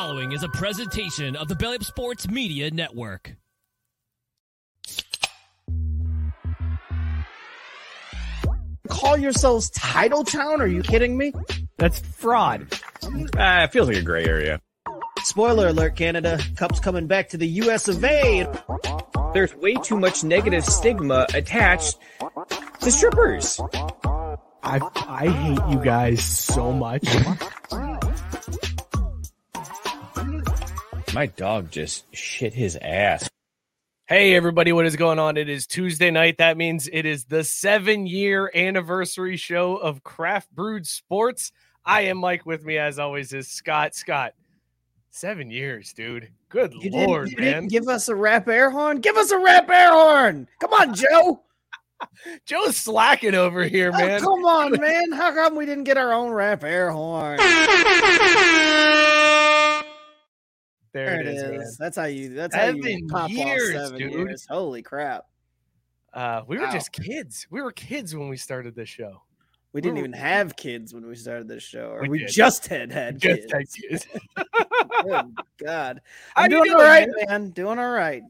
following is a presentation of the Belly Up Sports Media Network. Call yourselves Title Town? Are you kidding me? That's fraud. Ah, it feels like a gray area. Spoiler alert, Canada. Cup's coming back to the US of A. There's way too much negative stigma attached to strippers. I I hate you guys so much. My dog just shit his ass. Hey, everybody, what is going on? It is Tuesday night. That means it is the seven year anniversary show of Craft Brewed Sports. I am Mike. With me, as always, is Scott. Scott, seven years, dude. Good You lord, didn't, you man. didn't give us a rap air horn? Give us a rap air horn! Come on, Joe! Joe's slacking over here, Oh, man. come on, man. How come we didn't get our own rap air horn? there it is, man. That's how you. That's how you Seven pop years, off seven dude. years. Holy crap! Uh, we were Wow. just kids. We were kids when we started this show. We didn't even have kids when we started this show, or We we, just had had Just kids. had kids. Good God, I'm you doing all doing, right, man? Doing all right.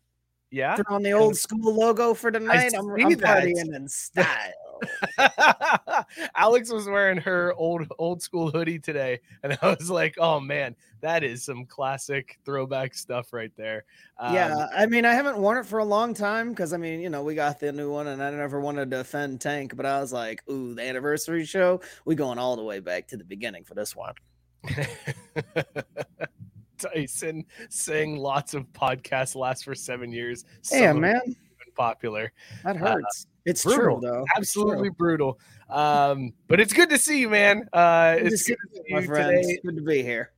Yeah. Put on the old school logo for tonight. I'm, I'm partying in style. Alex was wearing her old old school hoodie today, and I was like, "Oh man, that is some classic throwback stuff right there." Um, yeah, I mean, I haven't worn it for a long time because I mean, you know, we got the new one, and I never wanted to offend Tank, but I was like, "Ooh, the anniversary show, we going all the way back to the beginning for this one." Tyson saying lots of podcasts last for seven years. Yeah, Some man, them popular. that hurts. it's brutal. true though. Absolutely true. brutal. Um, but it's good to see you, man. Uh, Good it's good to see my you today. Good to be here.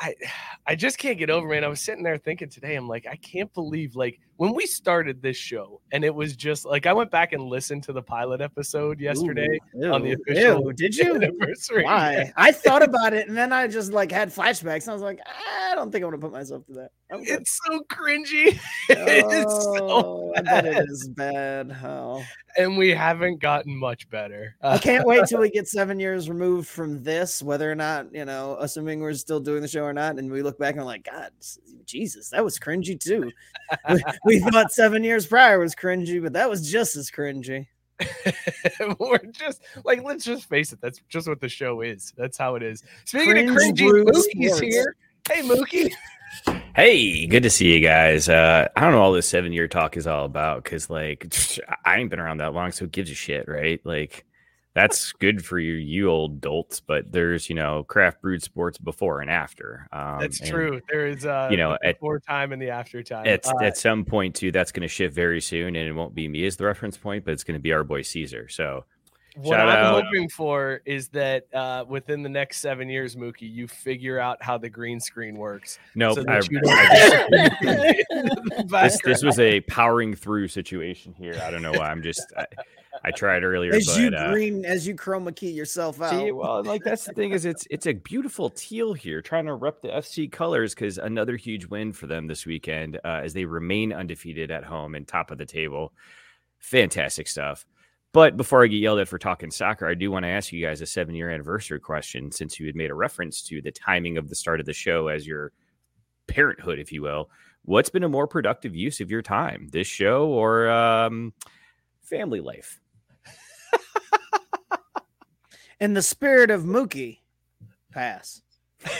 I I just can't get over, man. I was sitting there thinking today, I'm like, I can't believe like when we started this show, and it was just like I went back and listened to the pilot episode yesterday Ooh, on the official ew, did you? anniversary. Why? I thought about it, and then I just like had flashbacks. I was like, I don't think I'm gonna put myself to that. It's so cringy. it's so Oh, I bet bad. it is bad. Oh. and we haven't gotten much better. I uh, can't wait till we get seven years removed from this, whether or not, you know, assuming we're still doing the show or not. And we look back and we're like, God, Jesus, that was cringy too. we, we thought seven years prior was cringy, but that was just as cringy. We're just like, let's just face it. That's just what the show is. That's how it is. Speaking of cringy, Mookie's Sports. here. Hey, Mookie. Hey, good to see you guys. Uh, I don't know all this seven year talk is all about because, like, I ain't been around that long, so who gives a shit, right? Like, that's good for you, you old dolts. But there's, you know, craft brewed sports before and after. Um, That's and true. There is uh you know, at- before time and the after time. At, Uh, at some point, too, that's going to shift very soon, and it won't be me as the reference point, but it's going to be our boy Caesar. So, what shout I'm out. hoping for is that uh, within the next seven years, Mookie, you figure out how the green screen works. no, so that just- this this was a powering through situation here. I don't know why. I'm just I, I tried earlier, As but you uh, green, as you chroma key yourself out. see, well, like that's the thing is it's it's a beautiful teal here, trying to rep the FC colors because another huge win for them this weekend uh, as they remain undefeated at home and top of the table. Fantastic stuff. But before I get yelled at for talking soccer, I do want to ask you guys a seven year anniversary question since you had made a reference to the timing of the start of the show as your parenthood, if you will. What's been a more productive use of your time, this show or um, family life? In the spirit of Mookie, pass.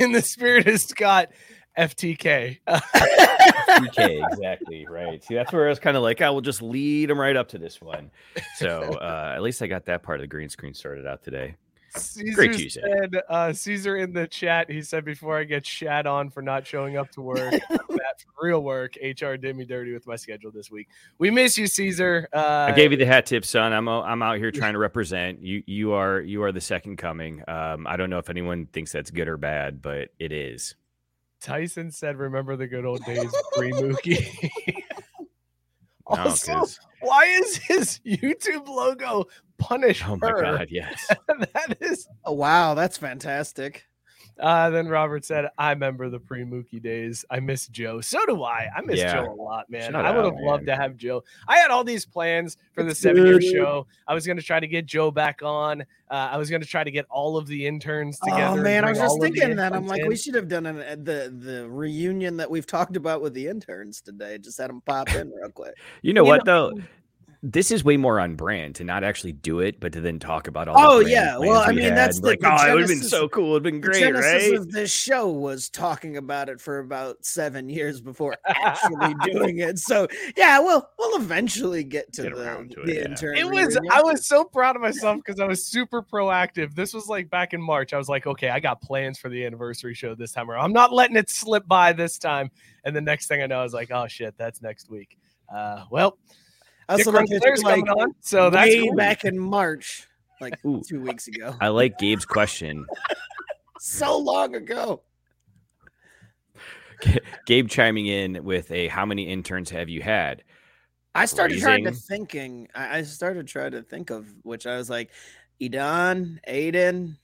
in the spirit of Scott FTK. PK, exactly right. See, that's where I was kind of like, I will just lead them right up to this one. So uh, at least I got that part of the green screen sorted out today. Caesar Tuesday. said, uh, Caesar in the chat, he said, before I get shat on for not showing up to work, real work, HR did me dirty with my schedule this week. We miss you, Caesar. Uh, I gave you the hat tip, son. I'm I'm out here trying to represent you. You are you are the second coming. Um, I don't know if anyone thinks that's good or bad, but it is. Tyson said, remember the good old days, pre Mookie. No, why is his YouTube logo punish oh my her? god, yes. that is Oh, wow, that's fantastic. Uh, then Robert said, "I remember the pre Mookie days. I miss Joe. So do I. I miss Yeah. Joe a lot, man. Shout I would have loved to have Joe. I had all these plans for the seven year show. I was going to try to get Joe back on. Uh, I was going to try to get all of the interns together. Oh man, I was just all of the thinking that. I'm like, in. we should have done an, uh, the the reunion that we've talked about with the interns today. Just had them pop in real quick. You know You what know- though? This is way more on brand to not actually do it, but to then talk about all. the Oh, grand yeah. Well, plans I mean, had. that's the- like, the oh, it would have been so cool. It'd been The great, genesis right? of this show was talking about it for about seven years before actually doing it. So yeah, we'll we'll eventually get to Get the, around to it, the yeah. intern. It was reunion. I was so proud of myself because I was super proactive. This was like back in March. I was like, okay, I got plans for the anniversary show this time around. I'm not letting it slip by this time. And the next thing I know, I was like, oh shit, that's next week. Uh, well, I also Dick looked at like on, so that's way cool. back in March, like Ooh. two weeks ago. I like Gabe's question. So long ago. Gabe chiming in with a how many interns have you had? I started trying to thinking. I I started trying to think of which I was like, Edan, Aiden,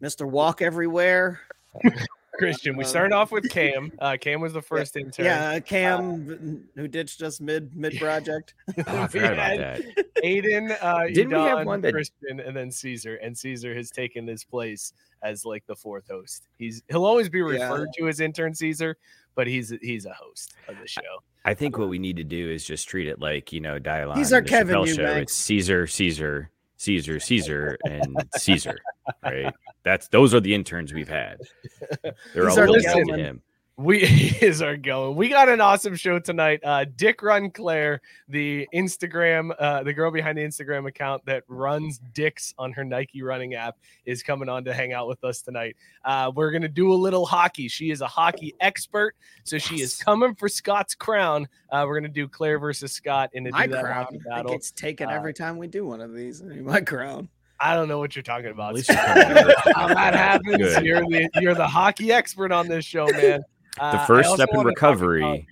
Mister Walk Everywhere. Christian. We Um, started off with Cam. Uh, Cam was the first intern. Yeah, Cam, who ditched us mid mid project. Oh, I forgot about that. Aiden, uh, Didn't we have one that- Christian, and then Caesar, and Caesar has taken his place as like the fourth host. He's he'll always be Yeah. referred to as intern Caesar, but he's he's a host of the show. I think what we need to do is just treat it like you know dialogue. He's our the Kevin Chappelle show. It's Caesar, Caesar, Caesar, Caesar, and Caesar. Right. That's those are the interns we've had. They're He's all our built into Gelman. him. We is our going. We got an awesome show tonight. Uh, Dick Run Claire, the Instagram, uh, the girl behind the Instagram account that runs Dicks on her Nike running app, is coming on to hang out with us tonight. Uh, we're gonna do a little hockey. She is a hockey expert, so she is coming for Scott's crown. Uh, we're gonna do Claire versus Scott in a My crown. hockey battle. gets taken Uh, every time we do one of these. My crown. I don't know what you're talking about. At least you're Scott. coming. How that happens. Good. You're the you're the hockey expert on this show, man. Uh, The first also step in recovery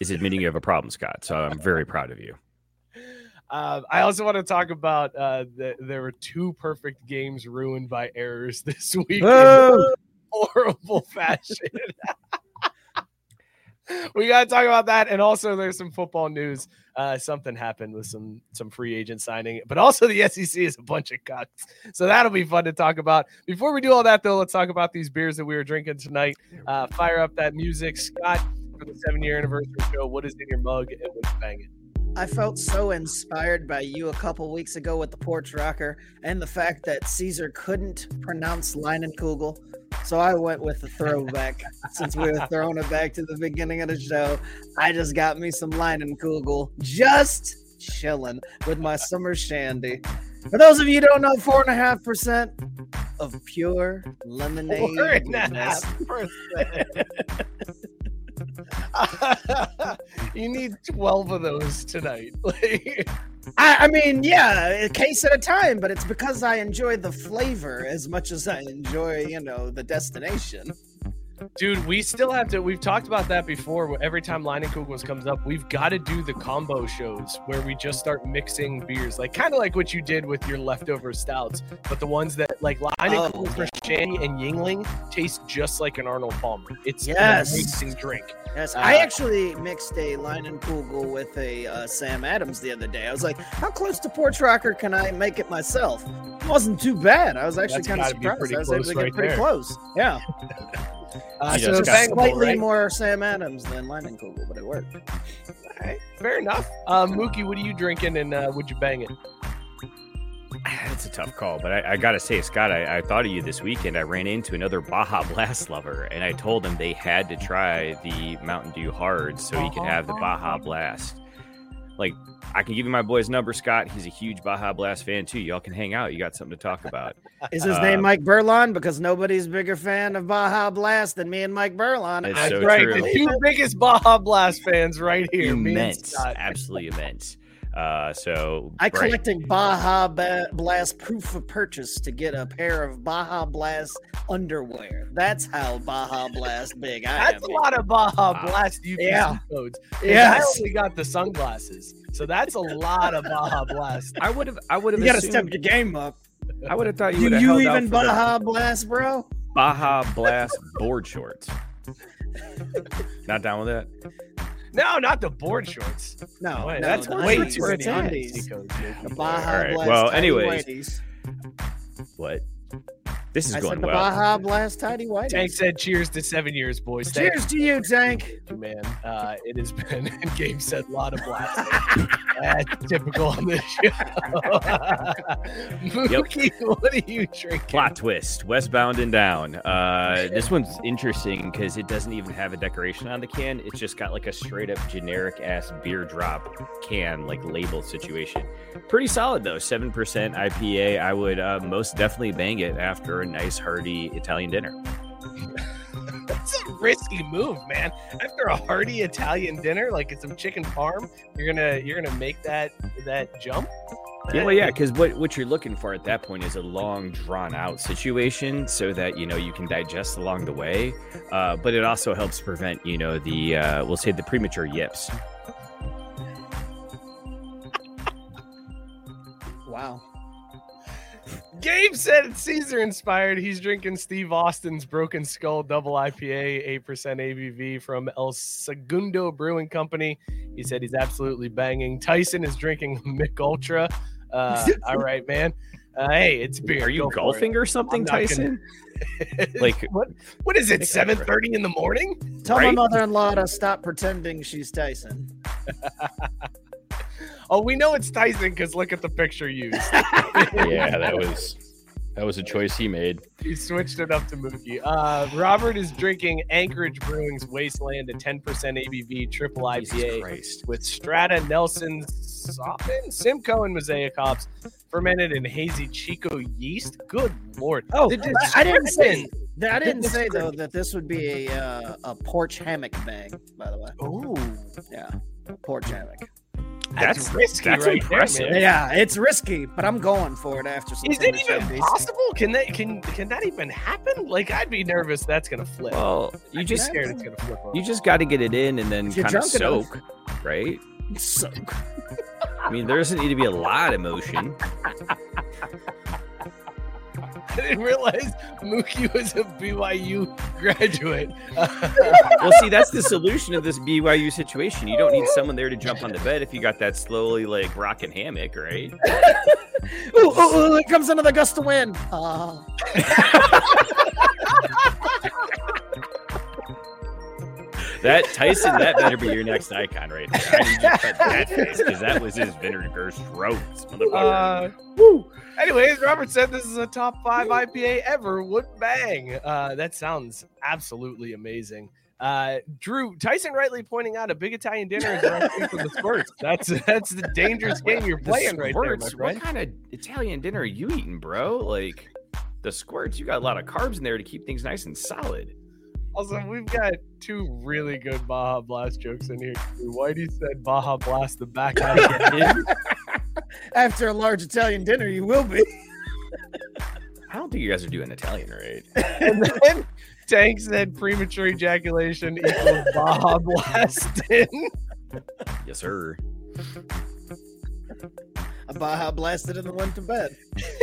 is admitting you have a problem, Scott. So I'm very proud of you. Uh, I also want to talk about uh, there were two perfect games ruined by errors this week in horrible fashion. we got to talk about that, and also there's some football news. Uh, something happened with some some free agent signing, but also the SEC is a bunch of cuts, so that'll be fun to talk about. Before we do all that, though, let's talk about these beers that we were drinking tonight. Uh, fire up that music, Scott, for the seven year anniversary show. What is in your mug and what's banging? I felt so inspired by you a couple weeks ago with the porch rocker and the fact that Caesar couldn't pronounce Leinenkugel. So I went with the throwback. Since we were throwing it back to the beginning of the show, I just got me some Leinenkugel, just chilling with my summer shandy. For those of you who don't know, four and a half percent of pure lemonade. Four and a half percent. you need 12 of those tonight. I, I mean, yeah, a case at a time, but it's because I enjoy the flavor as much as I enjoy, you know, the destination. Dude, we still have to. We've talked about that before. Every time Leinenkugels comes up, we've got to do the combo shows where we just start mixing beers, like kind of like what you did with your leftover stouts, but the ones that like Line and Oh, Kugels for Shandy and Yuengling taste just like an Arnold Palmer. It's Yes. amazing drink. Yes, Uh, I actually mixed a Leinenkugel with a uh, Sam Adams the other day. I was like, how close to Porch Rocker can I make it myself? It wasn't too bad. I was actually kind of surprised. I was able to get right pretty there. close. Yeah, Uh, You so just it's got bangable, slightly right? more Sam Adams than Leinenkugel, but it worked. All right, fair enough. Uh, Mookie, what are you drinking and uh, would you bang it? It's a tough call, but I, I gotta say, Scott, I, I thought of you this weekend. I ran into another Baja Blast lover, and I told him they had to try the Mountain Dew Hard so he could have the Baja Blast. Like, I can give you my boy's number, Scott. He's a huge Baja Blast fan too. Y'all can hang out. You got something to talk about. Is his Uh, name Mike Burlon? Because nobody's bigger fan of Baja Blast than me and Mike Burlon. It's I so right, true. the two biggest Baja Blast fans right here. me and immense, Scott. absolutely immense. Uh, so I Brian- collected Baja Ba- Blast proof of purchase to get a pair of Baja Blast underwear. That's how Baja Blast big I That's am. a lot of Baja Wow. Blast UPC Yeah. codes. 'Cause I only got the sunglasses, so that's a lot of Baja Blast. I would have. I would have. You gotta step your game up. I would have thought you Do would you held out even for the- Baja Blast, bro? Baja Blast board shorts. Not down with that. No, not the board shorts. No, Wait, no, that's the way too the many undies. undies. The Baja All right, well, tidy anyways, whities. What? This is I going said the well. Baja Blast tidy whities. Tank said, "Cheers to seven years, boys." Thank Cheers to you, Tank. man. Uh, it has been. And Gabe said, "A lot of blasting." That's typical on this show. Mookie, what are you drinking? Plot twist, westbound and down. Uh, this one's interesting because it doesn't even have a decoration on the can. It's just got like a straight up generic ass beer drop can, like label situation. Pretty solid though, seven percent IPA. I would uh, most definitely bang it after a nice hearty Italian dinner. That's a risky move, man. After a hearty Italian dinner, like some chicken parm, you're gonna you're gonna make that that jump. Yeah, well, yeah, because what what you're looking for at that point is a long, drawn out situation, so that you know you can digest along the way. Uh, but it also helps prevent, you know, the uh, we'll say the premature yips. Wow. Gabe said it's Caesar inspired. He's drinking Steve Austin's Broken Skull Double IPA, 8% ABV from El Segundo Brewing Company. He said he's absolutely banging. Tyson is drinking Mich Ultra. Uh, all right, man. Uh, hey, it's beer. Are you Go golfing or something, I'm gonna- Tyson? Like, what? What is it? Mick Seven thirty in the morning? Tell Right? my mother-in-law to stop pretending she's Tyson. Oh, we know it's Tyson because look at the picture used. yeah, that was that was a choice he made. he switched it up to Mookie. Uh, Robert is drinking Anchorage Brewing's Wasteland, a 10% ABV triple Jesus IPA with Strata, Nelson, Soppin, Simcoe, and Mosaic hops, fermented in hazy Chico yeast. Good lord! Oh, I, I didn't say. description- I didn't say though that this would be a uh, a porch hammock bang. By the way, Ooh, yeah, porch hammock. That's, That's- risky, that's right impressive. There. Yeah, it's risky, but I'm going for it after some. Is it even chutneys. possible? Can that can can that even happen? Like, I'd be nervous that's gonna flip. Well, you I'd just scared it's gonna flip. over. you just got to get it in and then kind of drunk enough. soak, right? Soak. I mean, there doesn't need to be a lot of motion. I didn't realize Mookie was a BYU graduate. Well, see, that's the solution of this BYU situation. You don't need someone there to jump on the bed if you got that slowly like rocking hammock, right? ooh, ooh, ooh, it comes another gust of wind. Ah. That Tyson, that better be your next icon right there. I need you to cut that face because that was his vinegar strokes, motherfucker. Uh, woo. Anyways, Robert said this is a top five IPA ever. Would bang. Uh, that sounds absolutely amazing. Uh, Drew Tyson rightly pointing out a big Italian dinner is directly from the squirts. That's that's the dangerous game you're The playing right there, my squirts, friend. What kind of Italian dinner are you eating, bro? Like the squirts, you got a lot of carbs in there to keep things nice and solid. Also, we've got two really good Baja Blast jokes in here. Whitey said Baja Blast the back out again. After a large Italian dinner, you will be. I don't think you guys are doing Italian right. and then Tank said premature ejaculation equals Baja Blasting. Yes, sir. A Baja blasted and then went to bed.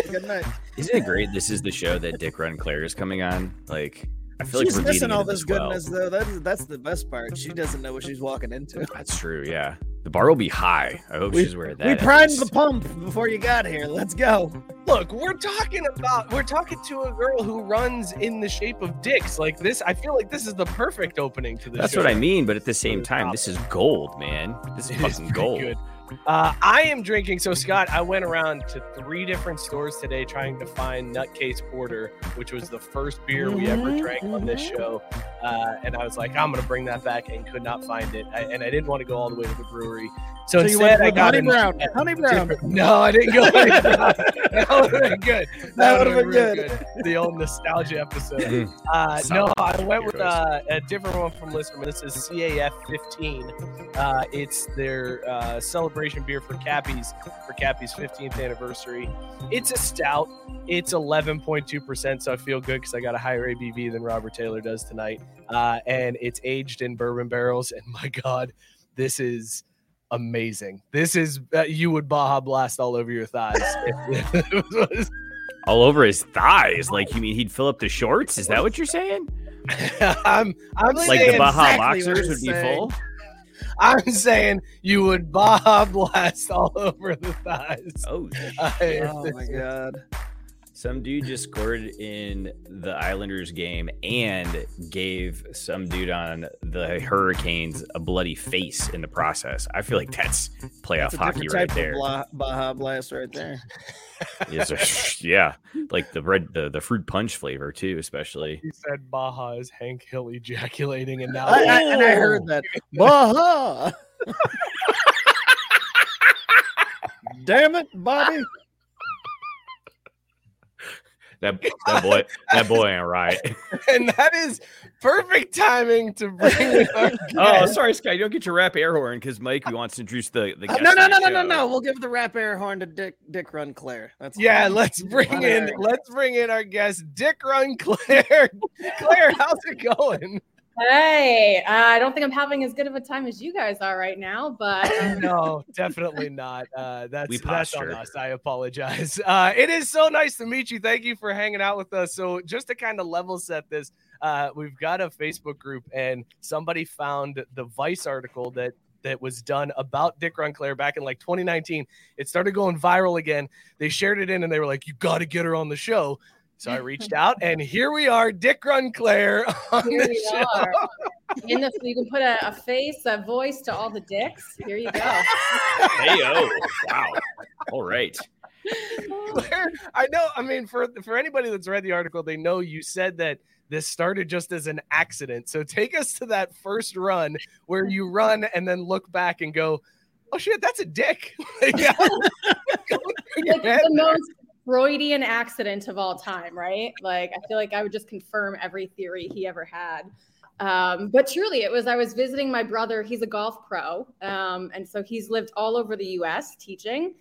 Good night. Isn't it great? This is the show that Dick Run Claire is coming on. Like, I feel like she's we're missing all this well. goodness, though. That's that's the best part. She doesn't know what she's walking into. That's true. Yeah, the bar will be high. I hope We- she's wearing that. we at primed the pump before you got here. Let's go. Look, we're talking about we're talking to a girl who runs in the shape of dicks. Like this, I feel like this is the perfect opening to this. That's what I mean. But at the same time, this is gold, man. This is It is fucking pretty gold. good. Uh, I am drinking. So, Scott, I went around to three different stores today trying to find Nutcase Porter, which was the first beer we ever Mhm, drank on this mhm. show. Uh, and I was like, I'm going to bring that back and could not find it. I, and I didn't want to go all the way to the brewery. So, So you instead, went I with got honey an- brown. Honey brown. No, I didn't go. that would have been good. That would've would've been good. The old nostalgia episode. Mm. Uh, no, I went with uh, a different one from Listermann. This is CAF 15. Uh, it's their uh, celebration beer for Cappy's for Cappy's 15th anniversary. It's a stout. It's 11.2%, so I feel good because I got a higher ABV than Robert Taylor does tonight. Uh, and it's aged in bourbon barrels. And my God, this is amazing. This is uh, you would Baja Blast all over your thighs. if it was- all over his thighs. Like you mean he'd fill up the shorts? Is that what you're saying? I'm I'm Like saying, the Baja exactly boxers he's would be saying. full? I'm saying you would Baja blast all over the thighs. Oh, I- Oh my god. Some dude just scored in the Islanders game and gave some dude on the Hurricanes a bloody face in the process. I feel like that's playoff That's a hockey right type there. of blah, Baja Blast right there. Yes, sir. yeah, like the red, the, the fruit punch flavor too, especially. He said Baja is Hank Hill ejaculating, and now I, I, and I heard that. Baja. Damn it, Bobby. That that boy, that boy ain't right. and that is perfect timing to bring in our guest. Oh, sorry, Scott. You don't get your rap air horn because Mike uh, wants to introduce the the uh, guest No, no, no, no, no, no. We'll give the rap air horn to Dick Dick Run Claire. That's Yeah, fine. let's bring in Whatever. let's bring in our guest, Dick Run Claire. Claire, how's it going? Hey, uh, I don't think I'm having as good of a time as you guys are right now, but um, No, definitely not. Uh, that's We that's on us. I apologize. Uh, it is so nice to meet you. Thank you for hanging out with us. So, just to kind of level set this, uh, we've got a Facebook group, and somebody found the Vice article that that was done about Dick Run Claire back in like 2019. It started going viral again. They shared it in, and they were like, "You got to get her on the show." So I reached out, and here we are, Dick Run Claire on here the we show. are. In the, you can put a, a face, a voice to all the dicks. Here you go. Hey oh, wow. All right. Claire, I know. I mean, for for anybody that's read the article, they know you said that this started just as an accident. So take us to that first run where you run and then look back and go, "Oh shit, that's a dick." Like, yeah. Like the most Freudian accident of all time, right? Like I feel like I would just confirm every theory he ever had. Um, but truly, it was I was visiting my brother. He's a golf pro, um, and so he's lived all over the U.S. teaching.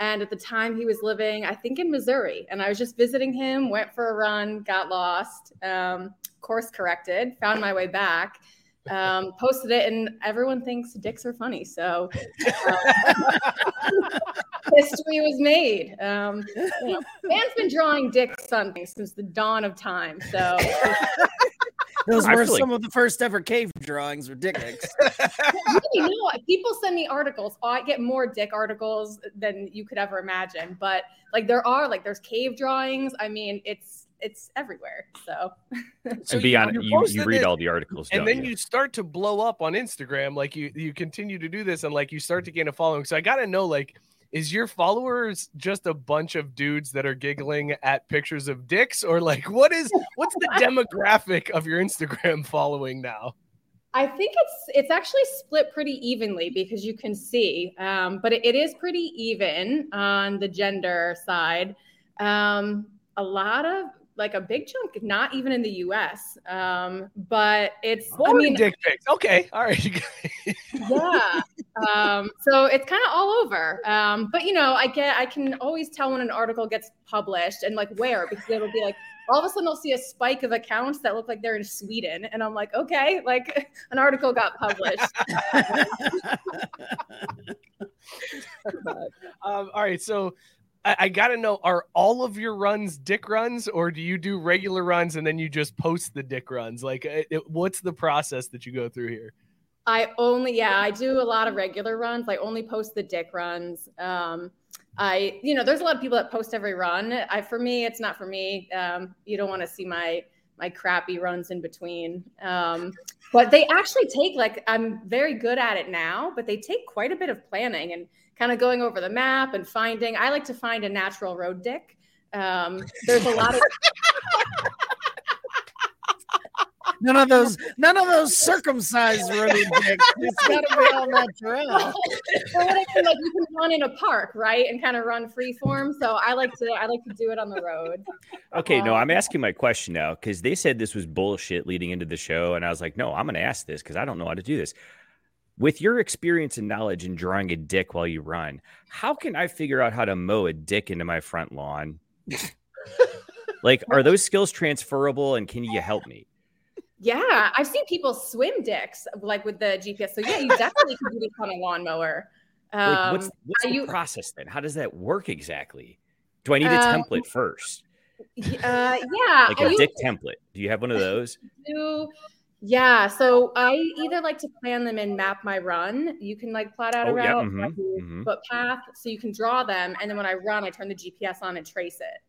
And at the time, he was living, I think, in Missouri. And I was just visiting him. Went for a run, got lost, um, course corrected, found my way back, um, posted it, and everyone thinks dicks are funny. So uh, history was made. Um, you know, man's been drawing dicks on things since the dawn of time. So Those were feel like- some of the first ever cave drawings. Were dick pics. you know, people send me articles. Oh, I get more dick articles than you could ever imagine. But like there are like there's cave drawings. I mean, it's it's everywhere. So So and be you- on you you, you read it, all the articles, and then you? you start to blow up on Instagram. Like you you continue to do this, and like you start to gain a following. So I gotta know, like, is your followers just a bunch of dudes that are giggling at pictures of dicks, or like what is what's the demographic of your Instagram following now? I think it's it's actually split pretty evenly because you can see, um, but it, it is pretty even on the gender side. Um, a lot of like a big chunk, not even in the U.S., um, but it's. I mean, dick pics. Okay, all right. yeah. Um, so it's kind of all over. Um, but you know, I get I can always tell when an article gets published and like where because it'll be like all of a sudden I'll see a spike of accounts that look like they're in Sweden, and I'm like, okay, like an article got published. Um, all right, so I, I got to know: Are all of your runs dick runs, or do you do regular runs and then you just post the dick runs? Like, it, it- what's the process that you go through here? I only, yeah, I do a lot of regular runs. I only post the dick runs. Um, I, you know, there's a lot of people that post every run. I, for me, it's not for me. Um, you don't want to see my my crappy runs in between. Um, but they actually take like I'm very good at it now, but they take quite a bit of planning and kind of going over the map and finding. I like to find a natural road dick. Um, there's a lot of None of those, none of those circumcised road dicks. It's got to be all natural. Well, what I mean, like you can run in a park, right, and kind of run free form. So I like to I like to do it on the road. Okay, no, Um, I'm asking my question now because they said this was bullshit leading into the show, and I was like, no, I'm going to ask this because I don't know how to do this. With your experience and knowledge in drawing a dick while you run, how can I figure out how to mow a dick into my front lawn? like, are those skills transferable, and can you help me? Yeah, I've seen people swim dicks like with the GPS. So yeah, you definitely can do this on a lawnmower. Like, what's Um, what's are the you- process then? How does that work exactly? Do I need a Um, template first? Uh, yeah. Like I a used dick template. Do you have one of those? do- yeah. So I either like to plan them and map my run. You can like plot out a Oh, yeah, route, like your mhm. footpath, so you can draw them, and then when I run, I turn the GPS on and trace it.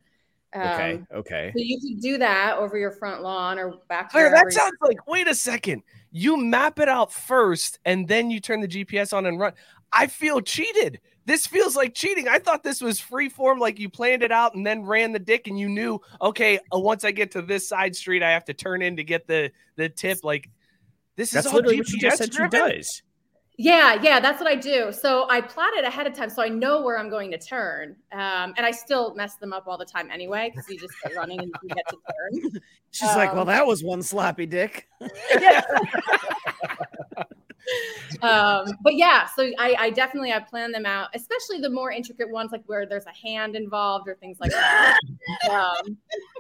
Okay. Um, Okay. So you can do that over your front lawn or back. to Claire, wherever that sounds like wait a second. You map it out first and then you turn the GPS on and run. I feel cheated. This feels like cheating. I thought this was free form, like you planned it out and then ran the dick, and you knew, okay, uh, once I get to this side street, I have to turn in to get the the tip. Like this That's is all literally what she just GPS said she driven? does. Yeah, yeah, that's what I do. So I plot it ahead of time so I know where I'm going to turn. Um, and I still mess them up all the time anyway because you just get running and you get to turn. She's like, well, Um, that was one sloppy dick. um, but yeah, so I, I definitely I plan them out, especially the more intricate ones, like where there's a hand involved or things like that. um,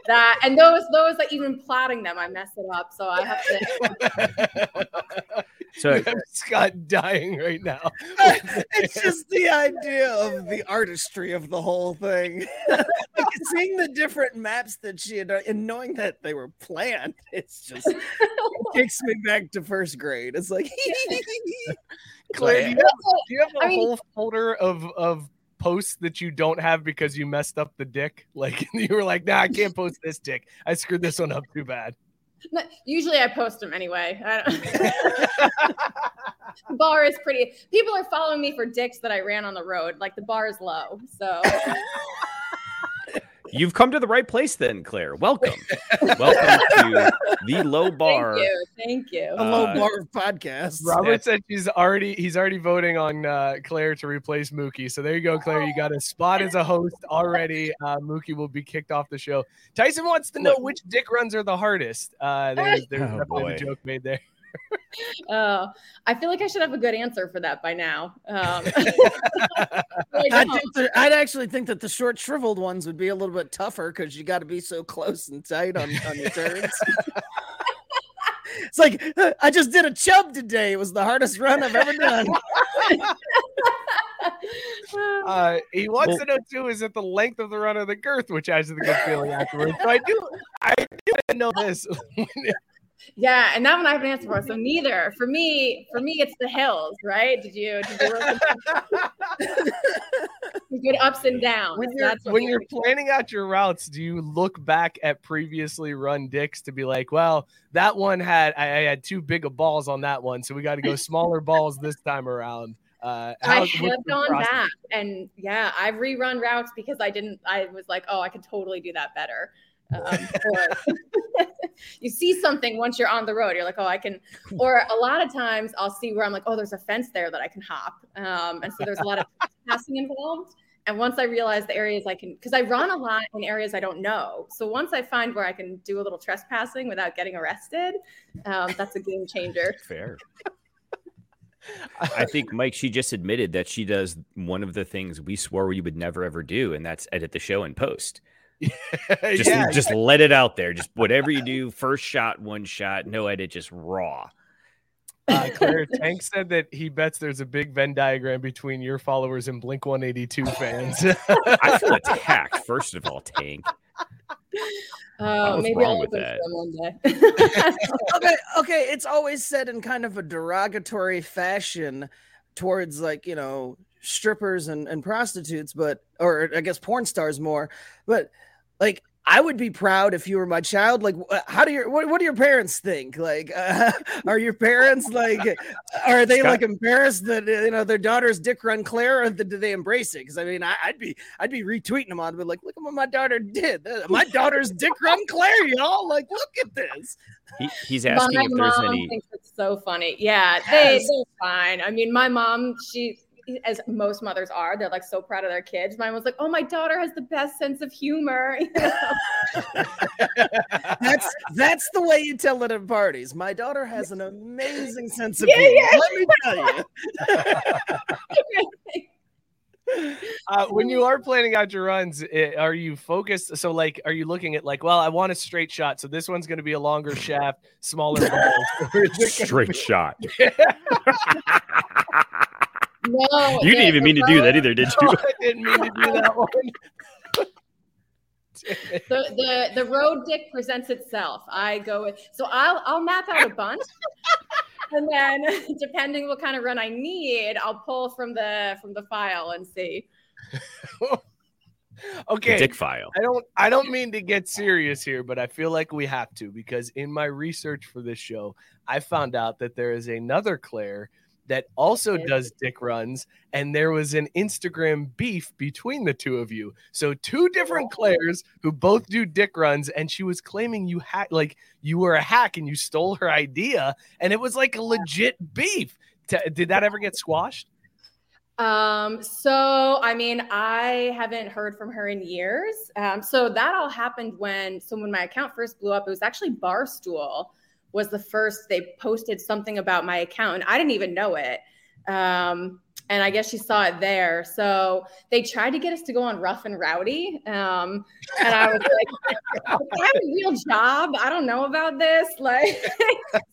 that and those those like even plotting them, I mess it up. So I have to. So Scott dying right now. it's just the idea of the artistry of the whole thing. like seeing the different maps that she had, and knowing that they were planned, it's just it takes me back to first grade. It's like, Claire, do you have, do you have a I mean- whole folder of of posts that you don't have because you messed up the dick? Like you were like, nah, I can't post this dick. I screwed this one up too bad. Usually I post them anyway. I don't... the bar is pretty. People are following me for dicks that I ran on the road. Like the bar is low. So you've come to the right place then, Claire. Welcome. Welcome to the low bar. thank you. Thank you. a low Uh, bar podcast. Robert said she's already he's already voting on uh, Claire to replace Mookie. So there you go, Claire. You got a spot as a host already. Uh, Mookie will be kicked off the show. Tyson wants to know which dick runs are the hardest. Uh, there's there's Oh, definitely boy. a joke made there. Uh, I feel like I should have a good answer for that by now. Um, I I think the, I'd actually think that the short shriveled ones would be a little bit tougher because you got to be so close and tight on, on your turns. it's like "Uh, I just did a chub today. It was the hardest run I've ever done. Uh, he wants Well- to know too is it the length of the run or the girth, which has the good feeling afterwards. So I do I do not know this. Yeah, and that one I have an answer for. So neither. For me, for me, it's the hills, right? Did you did you good ups and downs? when you're, when you're planning out your routes, do you look back at previously run dicks to be like, well, that one had I, I had too big of balls on that one, so we got to go smaller balls this time around. Uh, I how- what's have the gone process? back and yeah, I've rerun routes because I didn't, I was like, oh, I could totally do that better. Um, or- you see something once you're on the road, you're like, oh, I can, or a lot of times I'll see where I'm like, oh, there's a fence there that I can hop. Um, and so there's a lot of passing involved. And once I realize the areas I can, because I run a lot in areas I don't know. So once I find where I can do a little trespassing without getting arrested, um, that's a game changer. Fair. I think Mike, she just admitted that she does one of the things we swore we would never ever do, and that's edit the show and post. Just, yeah, just let it out there. Just whatever you do, first shot, one shot, no edit, just raw. uh, Claire Tank said that he bets there's a big Venn diagram between your followers and Blink 182 fans. I feel attacked. First of all, Tank. Uh, was maybe wrong I'll with that? some one day. okay, okay. It's always said in kind of a derogatory fashion towards like you know strippers and, and prostitutes, but or I guess porn stars more. But like, I would be proud if you were my child. Like, how do your what, what do your parents think? Like, uh, are your parents like are they Scott- like embarrassed that uh, you know their daughter's dick run Claire, or th- do they embrace it? Because I mean, I, I'd be I'd be retweeting them on, but like, look at what my daughter did. Uh, My daughter's dick run Claire, y'all. Like, look at this. He, he's asking my if there's mom any. thinks it's so funny. Yeah, they, Yes. they're fine. I mean, my mom, she, as most mothers are, they're like so proud of their kids. Mine was like, "Oh, my daughter has the best sense of humor." You know? That's that's the way you tell it at parties. My daughter has an amazing sense of Yeah, humor. yeah. Let me tell you. uh, when you are planning out your runs, eh, are you focused? So, like, are you looking at like, well, I want a straight shot, so this one's going to be a longer shaft, smaller balls. Or is it gonna Straight shot. No, You didn't even mean to do that either, did No, you? I didn't mean to do that one. the, the the road dick presents itself. I go with so I'll I'll map out a bunch. and then depending what kind of run I need, I'll pull from the from the file and see. okay. Dick file. I don't I don't mean to get serious here, but I feel like we have to because in my research for this show, I found out that there is another Claire that also does dick runs, and there was an Instagram beef between the two of you. So two different Claires who both do dick runs, and she was claiming you had like you were a hack and you stole her idea, and it was like a legit beef. T- did that ever get squashed? Um, so I mean, I haven't heard from her in years. Um, so that all happened when so when my account first blew up, it was actually Barstool was the first they posted something about my account, and I didn't even know it. Um, and I guess she saw it there. So they tried to get us to go on Rough and Rowdy. Um, and I was like, I have a real job. I don't know about this. Like,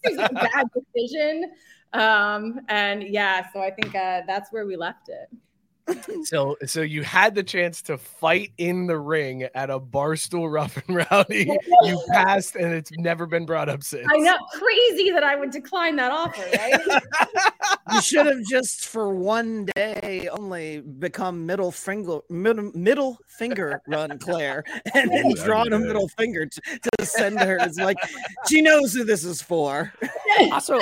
is a bad decision. Um, and yeah, so I think uh, that's where we left it. So, so you had the chance to fight in the ring at a barstool rough and rowdy. You passed, and it's never been brought up since. I know, crazy that I would decline that offer, right? You should have just for one day only become middle finger middle, middle finger run Claire and then Ooh, that'd drawn a middle finger to, to send her. It's like she knows who this is for. Also,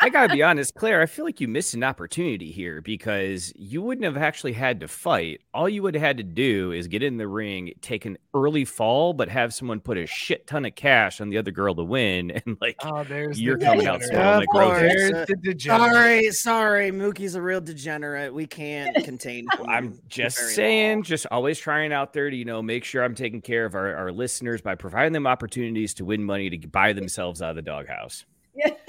I gotta be honest, Claire. I feel like you missed an opportunity here because you wouldn't have actually had to fight. All you would have had to do is get in the ring, take an early fall, but have someone put a shit ton of cash on the other girl to win, and like Oh, there's You're the coming out degenerate. swollen like Of roses. There's the degenerate. Sorry, sorry. Mookie's a real degenerate. We can't contain him. I'm just very saying, just always trying out there to, you know, make sure I'm taking care of our, our listeners by providing them opportunities to win money to buy themselves out of the doghouse. Claire,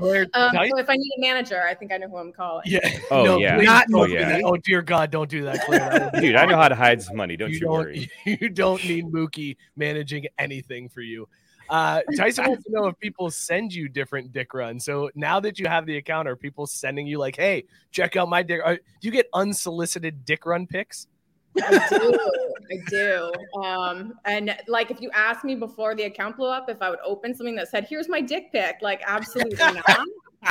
um, Tice- so if I need a manager, I think I know who I'm calling. yeah. Oh, no, yeah. Not Oh, yeah. Oh dear God, don't do that, Claire. That would be Dude, I know how to hide some money. Don't you, don't, worry. You don't need Mookie managing anything for you. Uh, Tyson wants to know if people send you different dick runs. So now that you have the account, are people sending you like, "Hey, check out my dick"? Are, do you get unsolicited dick run pics? I do. I do. Um, and like, if you asked me before the account blew up, if I would open something that said, "Here's my dick pic," like, absolutely not.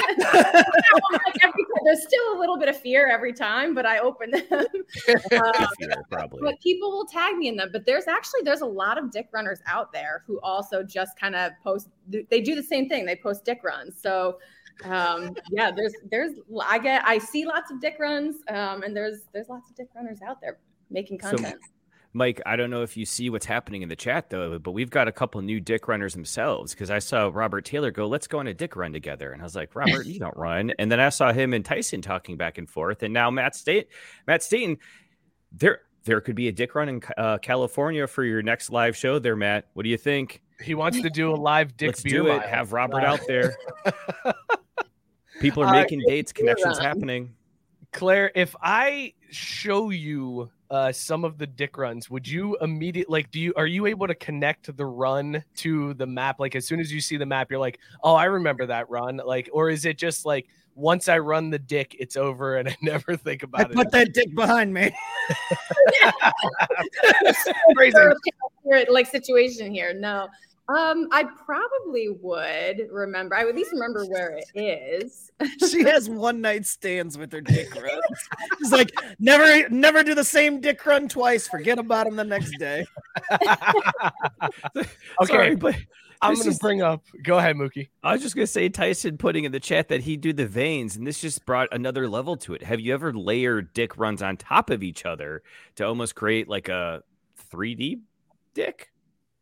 There's still a little bit of fear every time, but I open them. Um, Fear, probably. but people will tag me in them. But there's actually there's a lot of dick runners out there who also just kind of post. They do the same thing. They post dick runs. So um yeah there's there's i get i see lots of dick runs um and there's there's lots of dick runners out there making So- content Mike, I don't know if you see what's happening in the chat though, but we've got a couple new dick runners themselves because I saw Robert Taylor go, "Let's go on a dick run together," and I was like, "Robert, you don't run." And then I saw him and Tyson talking back and forth, and now Matt State, Matt Staten, there there could be a dick run in uh, California for your next live show. There, Matt, what do you think? He wants to do a live dick Let's beer do it. mile. Have Robert Uh, out there. People are Uh, making dates, connections happening. Claire, if I show you uh, some of the dick runs, would you immediately like? Do you are you able to connect the run to the map? Like as soon as you see the map, you're like, "Oh, I remember that run." Like, or is it just like once I run the dick, it's over, and I never think I about it? put that dick behind me. Crazy. Like situation here no um i probably would remember i would at least remember where it is She has one night stands with her dick runs. She's like, never, never do the same dick run twice. Forget about him the next day. Okay, Sorry, but I'm this gonna is- bring up. Go ahead, Mookie. I was just gonna say Tyson putting in the chat that he'd do the veins, and this just brought another level to it. Have you ever layered dick runs on top of each other to almost create like a 3D dick?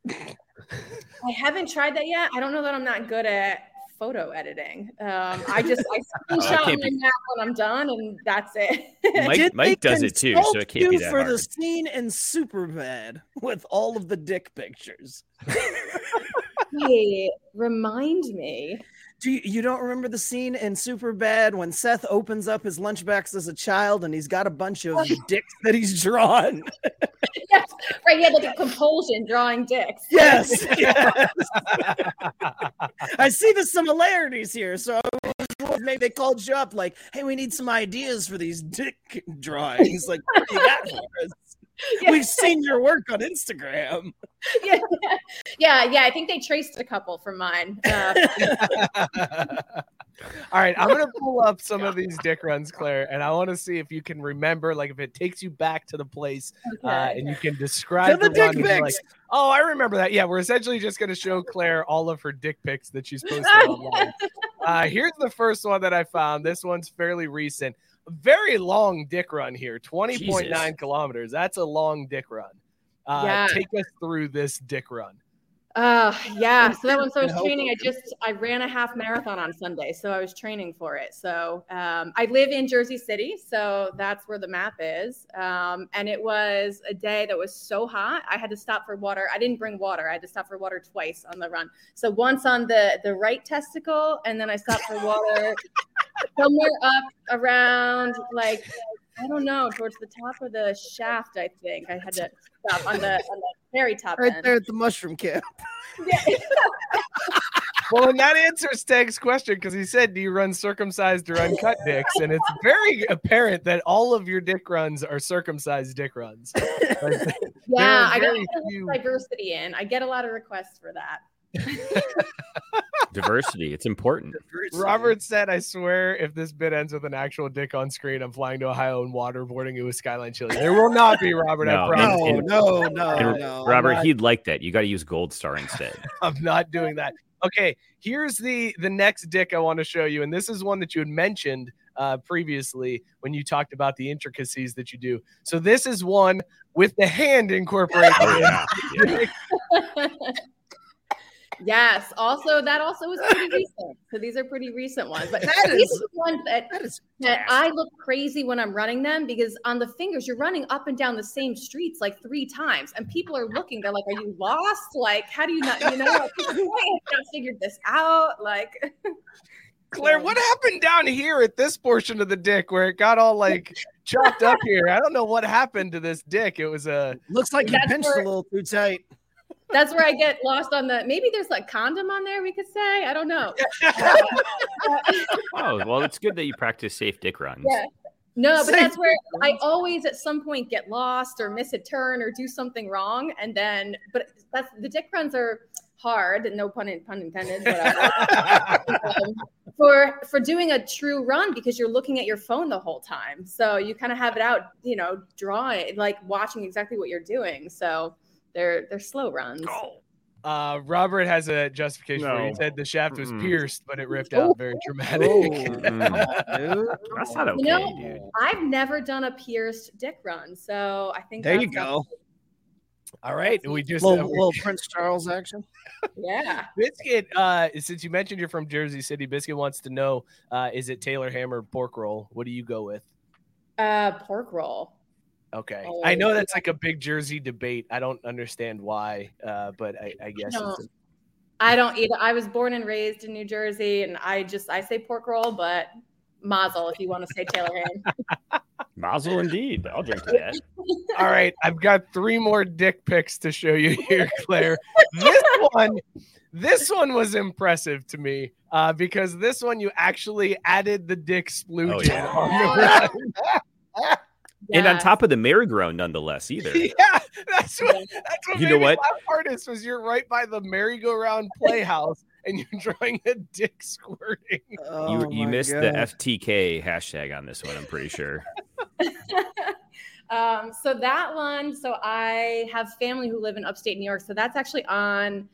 i haven't tried that yet i don't know that i'm not good at photo editing um i just i screenshot can't my be- map when i'm done and that's it Mike, Mike does it too, so it can't be you that for hard. the scene in Superbad with all of the dick pictures. Wait, remind me Do you, you don't remember the scene in Superbad when Seth opens up his lunchbox as a child and he's got a bunch of dicks that he's drawn? yes right he had like a compulsion drawing dicks Yes, yes. I see the similarities here. So maybe they called you up like, "Hey, we need some ideas for these dick drawings." Like, what do you got for us? Yeah. We've seen your work on Instagram. yeah, yeah, yeah. I think they traced a couple from mine. Uh, All right, I'm gonna pull up some of these dick runs, Claire, and I want to see if you can remember, like, if it takes you back to the place, uh, and you can describe the the, dick run and be like, oh, I remember that. Yeah, we're essentially just gonna show Claire all of her dick pics that she's posted online. Uh, here's the first one that I found. This one's fairly recent. Very long dick run here, 20.9 kilometers. That's a long dick run. Uh, Yeah. Take us through this dick run. Uh yeah. So that so I was training. I just I ran a half marathon on Sunday, so I was training for it. So um, I live in Jersey City, so that's where the map is. Um, and it was a day that was so hot, I had to stop for water. I didn't bring water. I had to stop for water twice on the run. So once on the the right testicle, and then I stopped for water somewhere up around like I don't know towards the top of the shaft. I think I had to stop on the on the very top Right end. there at the mushroom camp. Yeah. Well, and that answers Stag's question because he said, "Do you run circumcised or uncut dicks?" And it's very apparent that all of your dick runs are circumcised dick runs. Yeah, I got very a few- diversity in. I get a lot of requests for that. Diversity. It's important. Robert said, "I swear, if this bit ends with an actual dick on screen, I'm flying to Ohio and waterboarding it with Skyline Chili." There will not be, Robert. I No, promise. No. And- no, no, And no. Robert, he'd like that. You got to use Gold Star instead. I'm not doing that. Okay, here's the the next dick I want to show you, and this is one that you had mentioned uh, previously when you talked about the intricacies that you do. So this is one with the hand incorporated. Oh, yeah. yeah. yes. Also, that also was pretty recent. So these are pretty recent ones. But That these is- are the ones that, that is that I look crazy when I'm running them because on the fingers, you're running up and down the same streets like three times. And people are looking, they're like, Are you lost? Like, how do you not, you know, like, I have not figured this out. Like, Claire, what happened down here at this portion of the dick where it got all like chopped up here? I don't know what happened to this dick. It was a looks like you pinched where- a little too tight. That's where I get lost on the maybe there's like condom on there, we could say. I don't know. Oh, well, it's good that you practice safe dick runs. Yeah. No, but Safe that's where I always at some point get lost or miss a turn or do something wrong. And then, but that's the dick runs are hard, no pun, in, pun intended, whatever. um, for for doing a true run because you're looking at your phone the whole time. So you kind of have it out, you know, drawing like watching exactly what you're doing. So they're they're slow runs. Uh, Robert has a justification for it. He said the shaft was Mm-mm. pierced, but it ripped out very dramatic. Mm, that's not okay, You know, dude. I've never done a pierced dick run, so I think There you that's go. All right, we just Little, uh, little Prince Charles action. Yeah. Biscuit. Uh, since you mentioned you're from Jersey City, Biscuit wants to know: uh, Is it Taylor Hammer pork roll? What do you go with? Uh, pork roll. Okay, Oh, I know that's like a big Jersey debate. I don't understand why, uh, but I, I guess No. it's I don't either. I was born and raised in New Jersey, and I just I say pork roll, but mazel if you want to say Taylor Ham. Mazel indeed. I'll drink to that. All right, I've got three more dick pics to show you here, Claire. this one, this one was impressive to me uh, because this one you actually added the dick splooge Oh, in yeah. On. And on top of the merry-go-round, nonetheless, either. yeah, that's what that's what You know what? laugh hardest was you're right by the merry-go-round playhouse and you're drawing a dick squirting. Oh you you my missed the FTK hashtag on this one. I'm pretty sure. um, so that one, so I have family who live in upstate New York. So that's actually on,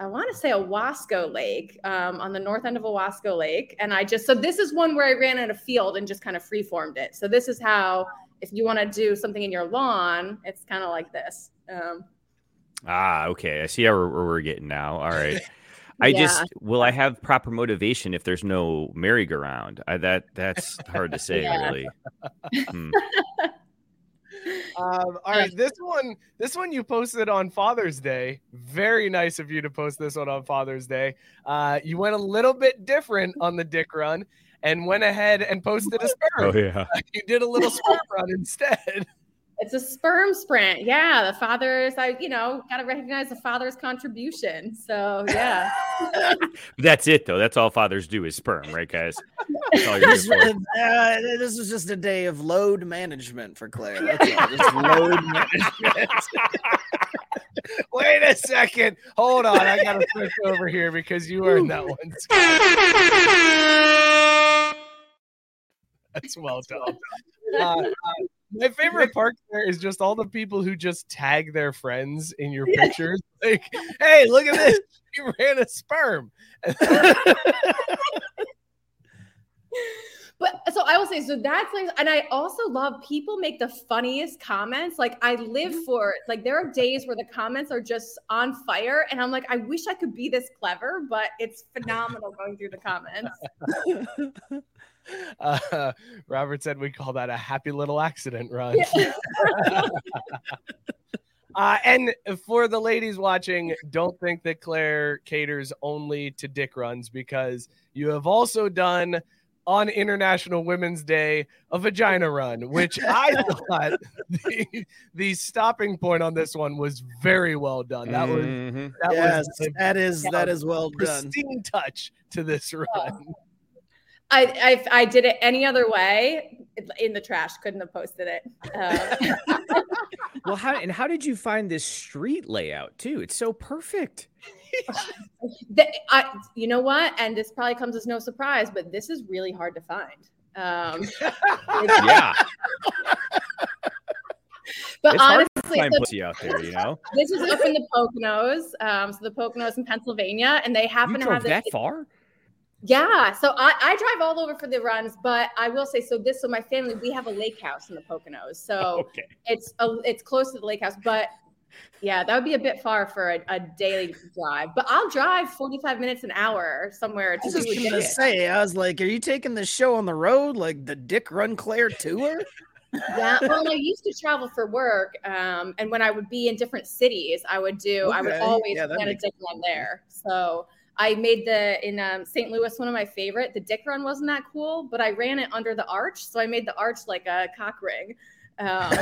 I want to say Owasco Lake, um, on the north end of Owasco Lake. And I just, so this is one where I ran in a field and just kind of free formed it. So this is how, if you want to do something in your lawn, it's kind of like this. Um, Ah, okay. I see how we're, where we're getting now. All right. I Yeah. just will I have proper motivation if there's no merry-go-round? I, that that's hard to say, Yeah. really. Hmm. Um, all right, this one, this one you posted on Father's Day. Very nice of you to post this one on Father's Day. Uh, you went a little bit different on the dick run and went ahead and posted a sperm. Oh yeah. You did a little sperm run instead. It's a sperm sprint. Yeah, the father's. I, you know, got to recognize the father's contribution. So yeah. That's it, though. That's all fathers do is sperm, right, guys? That's all you're This, here uh, this was just a day of load management for Claire. That's all. Just load management. Wait a second. Hold on. I gotta switch over here because you earned that one. Scott. That's well done. Uh, uh, my favorite part there is just all the people who just tag their friends in your pictures. Like, hey, look at this. You ran a sperm. But so I will say, so that's like, and I also love people make the funniest comments. Like I live for it. Like there are days where the comments are just on fire, and I'm like, I wish I could be this clever, but it's phenomenal going through the comments. Uh, Robert said we call that a happy little accident run. Uh, and for the ladies watching, don't think that Claire caters only to dick runs because you have also done on International Women's Day a vagina run, which I thought the, the stopping point on this one was very well done. That was Mhm. that yes, was a that is that is well done. touch to this run. I, I I did it any other way in the trash. Couldn't have posted it. Uh, Well, how and how did you find this street layout too? It's so perfect. the, I, you know what? And this probably comes as no surprise, but this is really hard to find. Um, it's- Yeah, but it's hard to honestly, find so pussy out there. You know, this is up in the Poconos. Um, so the Poconos in Pennsylvania, and they you happen to drove have this. that far. Yeah, so I, I drive all over for the runs, but I will say so. This so my family we have a lake house in the Poconos, so Okay. it's a, it's close to the lake house, but yeah, that would be a bit far for a, a daily drive. But I'll drive forty five minutes an hour somewhere I to was just gonna say, I was like, are you taking the show on the road, like the Dick Run Claire tour? Yeah, well, I used to travel for work, um, and when I would be in different cities, I would do. I would Okay, always yeah, plan a dick run there. So I made the in um, St. Louis one of my favorite. The dick run wasn't that cool, but I ran it under the arch, so I made the arch like a cock ring. Um,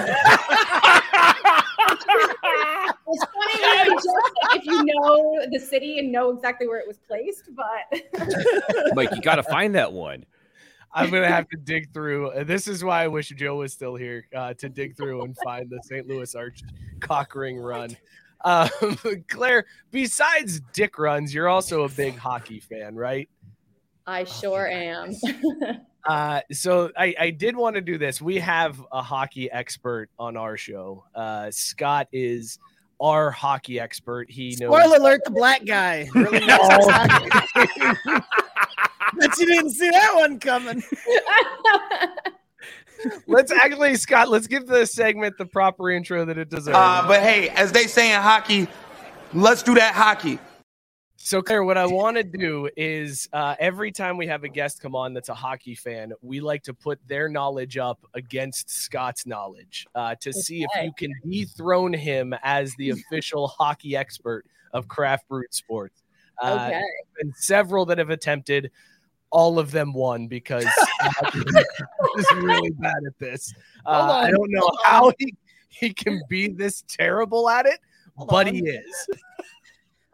it's funny when you just- if you know the city and know exactly where it was placed, but Mike, you got to find that one. I'm gonna have to dig through. uh, This is why I wish Joe was still here uh, to dig through and find the St. Louis Arch cock ring run. Um, Claire, besides dick runs, you're also a big hockey fan, right? I sure am. Uh, so I, I did want to do this. We have a hockey expert on our show. Uh, Scott is our hockey expert. He knows. Spoiler alert: the black guy really knows Oh. hockey. Bet you didn't see that one coming. Let's actually, Scott. Let's give the segment the proper intro that it deserves. Uh, but hey, as they say in hockey, let's do that hockey. So, Claire, what I want to do is uh, every time we have a guest come on that's a hockey fan, we like to put their knowledge up against Scott's knowledge uh, to see if you can dethrone him as the official hockey expert of Craft Brewed Sports. Uh, okay. been several that have attempted. All of them won because is really bad at this. Uh, I don't know how he, he can be this terrible at it, Hold but on. he is.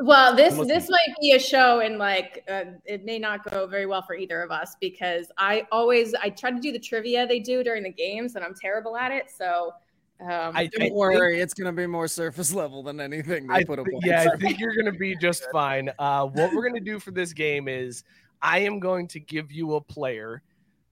Well, this this might be a show, and like uh, it may not go very well for either of us because I always I try to do the trivia they do during the games, and I'm terrible at it. So, um, I Don't think- worry, it's gonna be more surface level than anything they I put up. thi- on. yeah, I think you're going to be just fine. Uh, what we're going to do for this game is I am going to give you a player.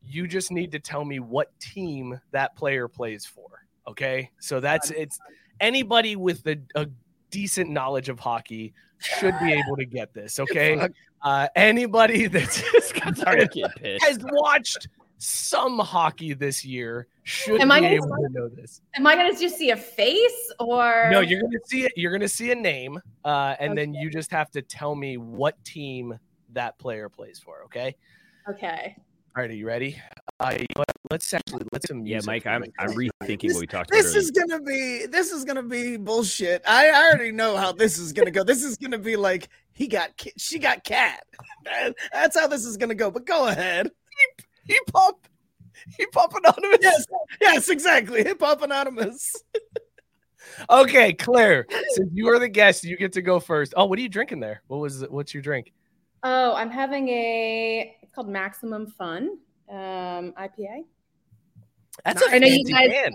You just need to tell me what team that player plays for. Okay. So that's it's anybody with a, a decent knowledge of hockey should be able to get this. Okay. Uh, anybody that's Scott's already has watched some hockey this year should Am I be gonna- able to know this. am I going to just see a face or No, you're gonna see it. You're gonna see a name, uh, and then you just have to tell me what team that player plays for. Okay. okay? All right. Are you ready? Uh, you know let's actually let's some Yeah, Mike, I'm I'm rethinking This- what we talked This about. This is gonna be this is gonna be bullshit. I, I already know how this is gonna go. This is gonna be like he got ki- she got cat. That's how this is gonna go. But go ahead. He pop. Hip Hop Anonymous. Yes, yes, exactly. Hip Hop Anonymous. Okay, Claire, since you are the guest, you get to go first. Oh, what are you drinking there? What was it? what's your drink? Oh, I'm having a it's called Maximum Fun um, IPA. That's a I know you fancy guys. can.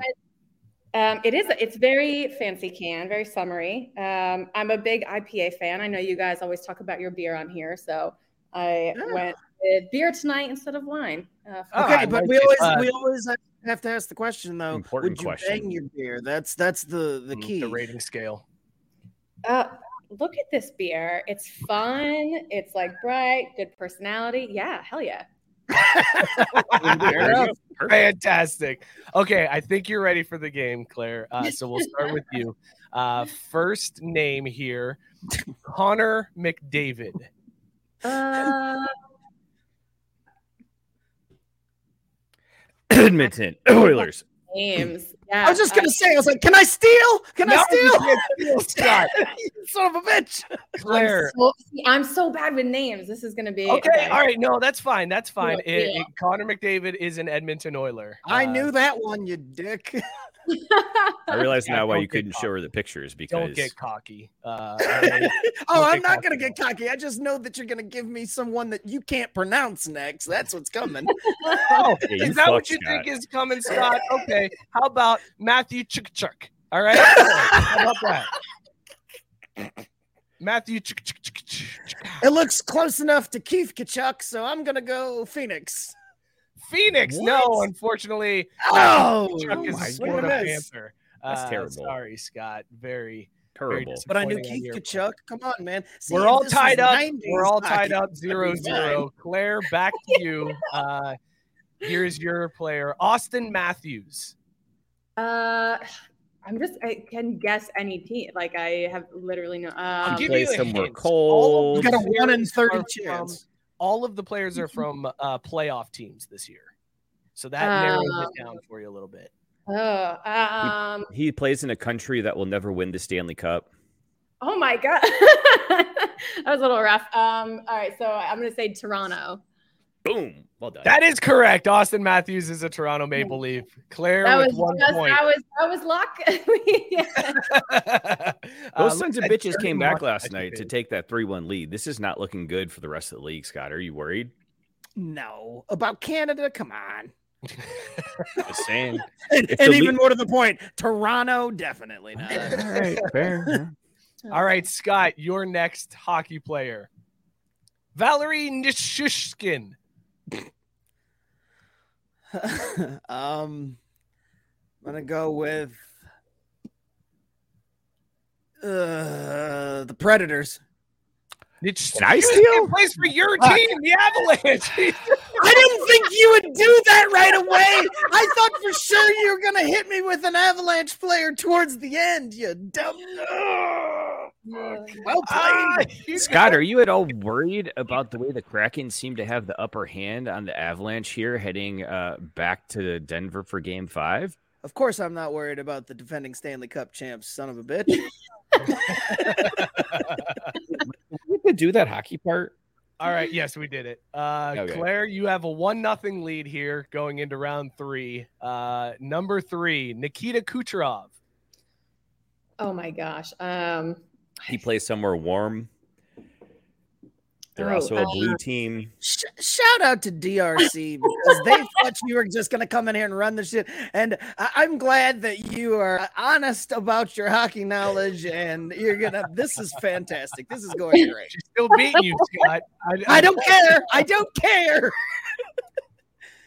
Um, it is. It's very fancy can, very summery. Um, I'm a big IPA fan. I know you guys always talk about your beer on here, so I Yeah. went with beer tonight instead of wine. Uh, for Oh, Okay, but we always Uh, we always have to ask the question though. Important would you question. bang your beer? That's that's the the Mm, key. The rating scale. Uh, look at this beer. It's fun. It's like bright, good personality. Yeah, hell yeah. Fantastic. Okay, I think you're ready for the game, Claire. Uh, so we'll start with you. Uh, first name here, Connor McDavid. Uh, Edmonton Oilers. names. Yeah. I was just gonna say, I was like, can I steal? Can I No, steal? steal, Scott. Son of a bitch. Claire. I'm so, I'm so bad with names. This is gonna be Okay, all right. No, that's fine. That's fine. Yeah, It- yeah. it- Connor McDavid is an Edmonton Oiler. I Uh, knew that one, you dick. I realize Yeah, now why you couldn't caught. show her the pictures because Don't because get cocky. Uh, I- oh, I'm not gonna get cocky. I just know that you're gonna give me someone that you can't pronounce next. That's what's coming. oh, Yeah, is that what fucked, you think is coming, Scott? Okay. How about Matthew Tkachuk? All right. How about that? Matthew it looks close enough to Keith Tkachuk, so I'm gonna go Phoenix. Phoenix. No, unfortunately, Oh, Chuck is my a Florida. Panther. That's Uh, terrible. Sorry, Scott. Very. terrible. But I knew Keith your Tkachuk. Come on, man. See, We're all tied up. We're all tied up zero I'd be zero. Claire, back to you. Uh, here's your player, Auston Matthews. Uh, I'm just I can guess any team. Like I have literally no. I'll Um, give you a somewhere hint. All cold. of got a one in 30 are from- chance. all of the players are from uh, playoff teams this year, so that narrows it down for you a little bit. oh, um, He plays in a country that will never win the Stanley Cup. oh my god, that was a little rough. Um, all right, so I'm gonna say Toronto. Boom. Well done. That is correct. Auston Matthews is a Toronto Maple Leaf. Claire That with was one just, point. that was that was luck. Yeah. Uh, Those sons of bitches came back last night to take that 3 1 lead. This is not looking good for the rest of the league, Scott. Are you worried? No, about Canada. Come on. Just saying. And, and even league- more to the point, Toronto definitely not. All right, fair. All right, Scott, your next hockey player, Valeri Nichushkin. um, I'm gonna go with uh, the Predators. Nish- Can I Nichushkin steal? plays for your Fuck. team, the Avalanche. I didn't think you would do that right away. I thought for sure you were gonna hit me with an Avalanche player towards the end. You dumb. Ugh. Well Ah, played. you Scott, are you at all worried about the way the Kraken seem to have the upper hand on the Avalanche here, heading uh, back to Denver for Game Five? Of course, I'm not worried about the defending Stanley Cup champs, son of a bitch. We could do that hockey part. All right, yes, we did it. Uh, Okay. Claire, you have a one nothing lead here going into round three. Uh, number three, Nikita Kucherov. oh my gosh. Um, He plays somewhere warm. They're Oh, also a uh, blue team. Sh- shout out to DRC because they thought you were just going to come in here and run the shit. And I- I'm glad that you are honest about your hockey knowledge and you're going to. This is fantastic. This is going great. She's still beating you, Scott. I don't care. I don't care.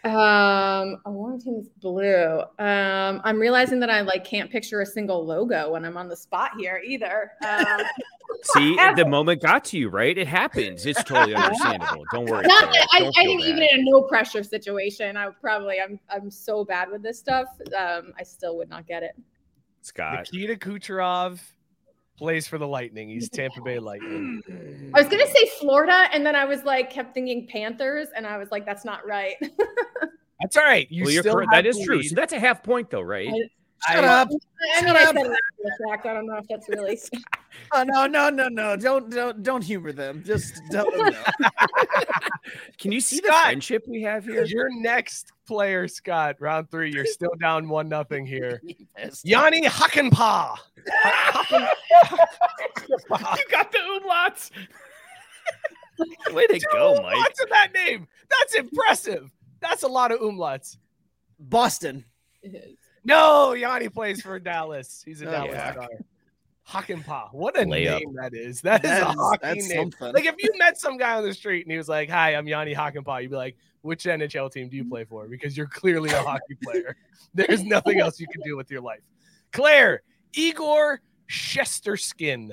um, a one team's blue. Um, I'm realizing that I like can't picture a single logo when I'm on the spot here either. Um, See, the moment got to you, right? It happens. It's totally understandable. Don't worry. not that I, Don't I feel think even in a no pressure situation, I would probably I'm I'm so bad with this stuff. Um, I still would not get it. Scott. Nikita Kucherov plays for the Lightning. He's Tampa Bay Lightning. I was gonna say Florida, and then I was like kept thinking Panthers, and I was like, that's not right. That's all right. You well, still cor- that is the true. So that's a half point, though, right? Shut I- up. I mean, Shut I said it after fact. I don't know if that's really. Oh, no, no, no, no. Don't don't don't humor them. Just tell them no. Can you see the friendship we have here? Your next player, Scott, round three. You're still down one nothing here. Pissed. Jani Hakanpää. you got the umlauts. Way to go, Mike. What's in that name? That's impressive. That's a lot of umlauts. Boston. No, Jani plays for Dallas. He's a Oh, Dallas yeah. star. Hakanpää. What a Layup. name that is. That is That a hockey that's name. something. Like if you met some guy on the street and he was like, "Hi, I'm Jani Hakanpää," you'd be like, "Which NHL team do you play for?" Because you're clearly a hockey player. There's nothing else you can do with your life. Claire Igor Shesterkin.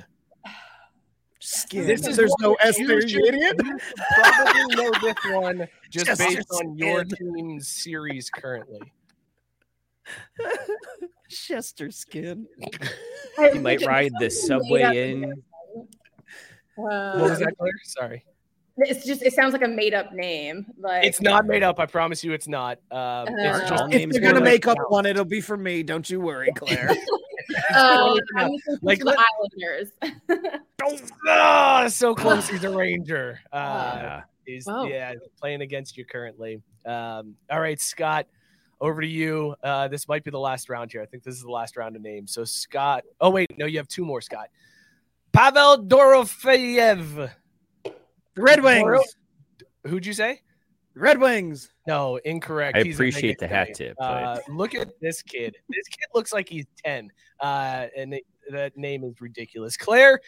Skin. This is There's no that S there, you idiot. You probably know this one just Chester based on your team's series currently. Chester skin. You might ride the subway in. What was Uh, that, Claire? Sorry. it's just it sounds like a made up name. Like It's not made up. I promise you, it's not. Um, it's Uh, just If names you're gonna make up one, it'll be for me. Don't you worry, Claire. Like, I'm like, the let- Islanders. Ah, so close. He's a Ranger. Uh, Yeah. he's Wow. yeah playing against you currently. Um, all right, Scott, over to you. Uh, this might be the last round here. I think this is the last round of names. So Scott. Oh wait, no, you have two more. Scott. Pavel Dorofeyev. The Red Wings. Doro- Who'd you say? Red Wings. No, incorrect. I He's appreciate the hat Vegas tip. Uh, look at this kid. This kid looks like he's 10. Uh, and it, that name is ridiculous. Claire,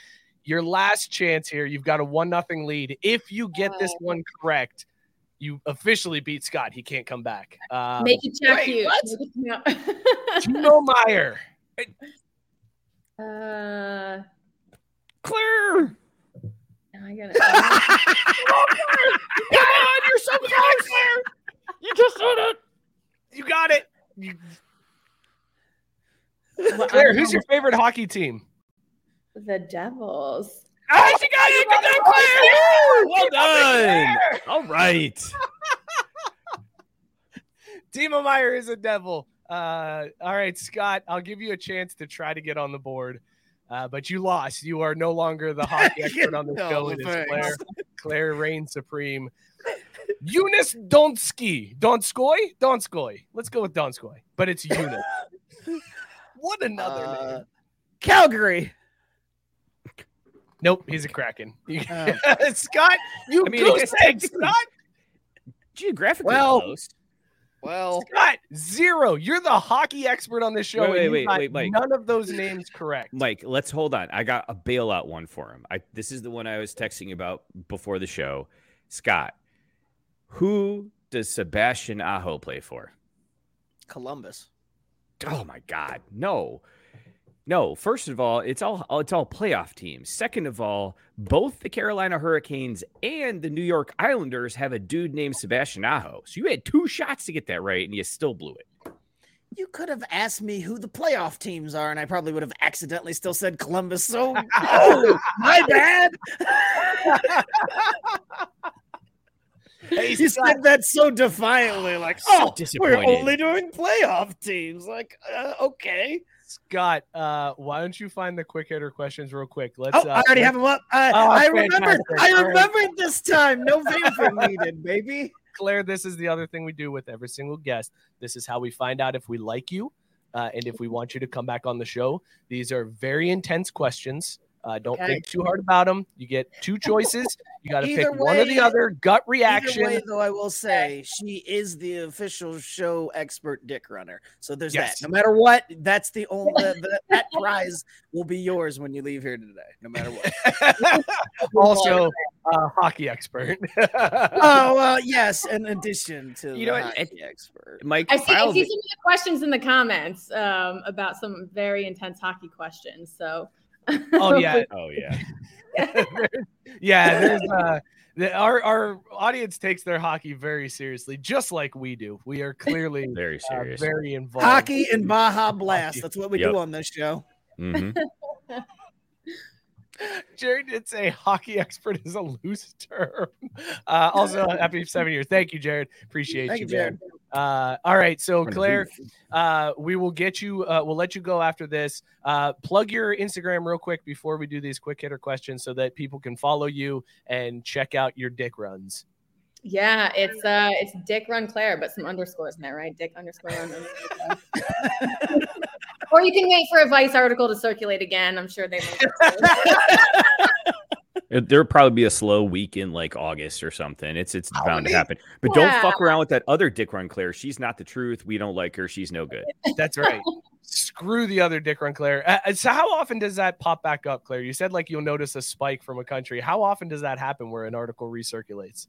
your last chance here. You've got a one nothing lead. If you get this Oh. one correct, you officially beat Scott. He can't come back. Um, Make it check wait, you. what? It- Meier. uh, Claire. I gotta. Come on, you're so close, Claire. You just did it. You got it. You, Claire, who's your favorite hockey team? the Devils? Oh, she got it. Good job, Claire. Well done. All right. Timo Meier is a devil. Uh, all right, Scott, I'll give you a chance to try to get on the board, uh, but you lost. You are no longer the hockey expert on the No, show. It is. Claire. Claire reigns supreme. Eunice Donskoi. Donskoi? Donskoi. Let's go with Donskoi, but it's Eunice. what another Uh, name. Calgary. Nope, he's a Kraken. Oh. Scott, you I mean, goose egg, Scott. Geographically Well, close. Well, Scott, zero. You're the hockey expert on this show. Wait, and wait, you wait, got wait, Mike. None of those names correct. Mike, let's hold on. I got a bailout one for him. I this is the one I was texting about before the show. Scott, who does Sebastian Aho play for? Columbus. Oh my God, no, no. First of all, it's all it's all playoff teams. Second of all, both the Carolina Hurricanes and the New York Islanders have a dude named Sebastian Aho. So you had two shots to get that right, and you still blew it. You could have asked me who the playoff teams are, and I probably would have accidentally still said Columbus. So, oh, my bad. Hey, you Scott. said that so defiantly, like, So oh, we're only doing playoff teams. Like, uh, okay. Scott, uh, why don't you find the quick hitter questions real quick? Let's. Oh, uh, I already have them up. I, Oh, I remembered. I remembered this time. No vapor needed, baby. Claire, this is the other thing we do with every single guest. This is how we find out if we like you uh, and if we want you to come back on the show. These are very intense questions. Uh, don't Okay. think too hard about them. You get two choices. You got to pick Either one or the other. Gut reaction. Either way, though, I will say she is the official show expert dick runner. So there's Yes. that. No matter what, that's the only the, that prize will be yours when you leave here today. No matter what. also, uh, hockey expert. oh uh, yes, in addition to You the know what? hockey expert. Mike, I see, I see some of the questions in the comments um, about some very intense hockey questions. So, oh yeah, Oh yeah. yeah. There's uh, the, our our audience takes their hockey very seriously, just like we do. We are clearly Very uh, serious. very involved. Hockey and Baja Blast. Hockey. That's what we Yep. do on this show. Mhm. Jared did say hockey expert is a loose term. Uh, also, happy seven years. Thank you, Jared. Appreciate Thank you, you, Jared. Man. Uh, all right, so Claire, uh, we will get you. Uh, we'll let you go after this. Uh, plug your Instagram real quick before we do these quick hitter questions, so that people can follow you and check out your dick runs. Yeah, it's uh it's Dick Run Claire, but some underscores in there, right? Dick underscore run. underscore or you can wait for a Vice article to circulate again. I'm sure they will. It- There'll probably be a slow week in like August or something. It's it's bound to happen. But don't fuck around with that other Dick Run Claire. She's not the truth. We don't like her. She's no good. That's right. Screw the other Dick Run Claire. Uh, so how often does that pop back up, Claire? You said like you'll notice a spike from a country. How often does that happen where an article recirculates?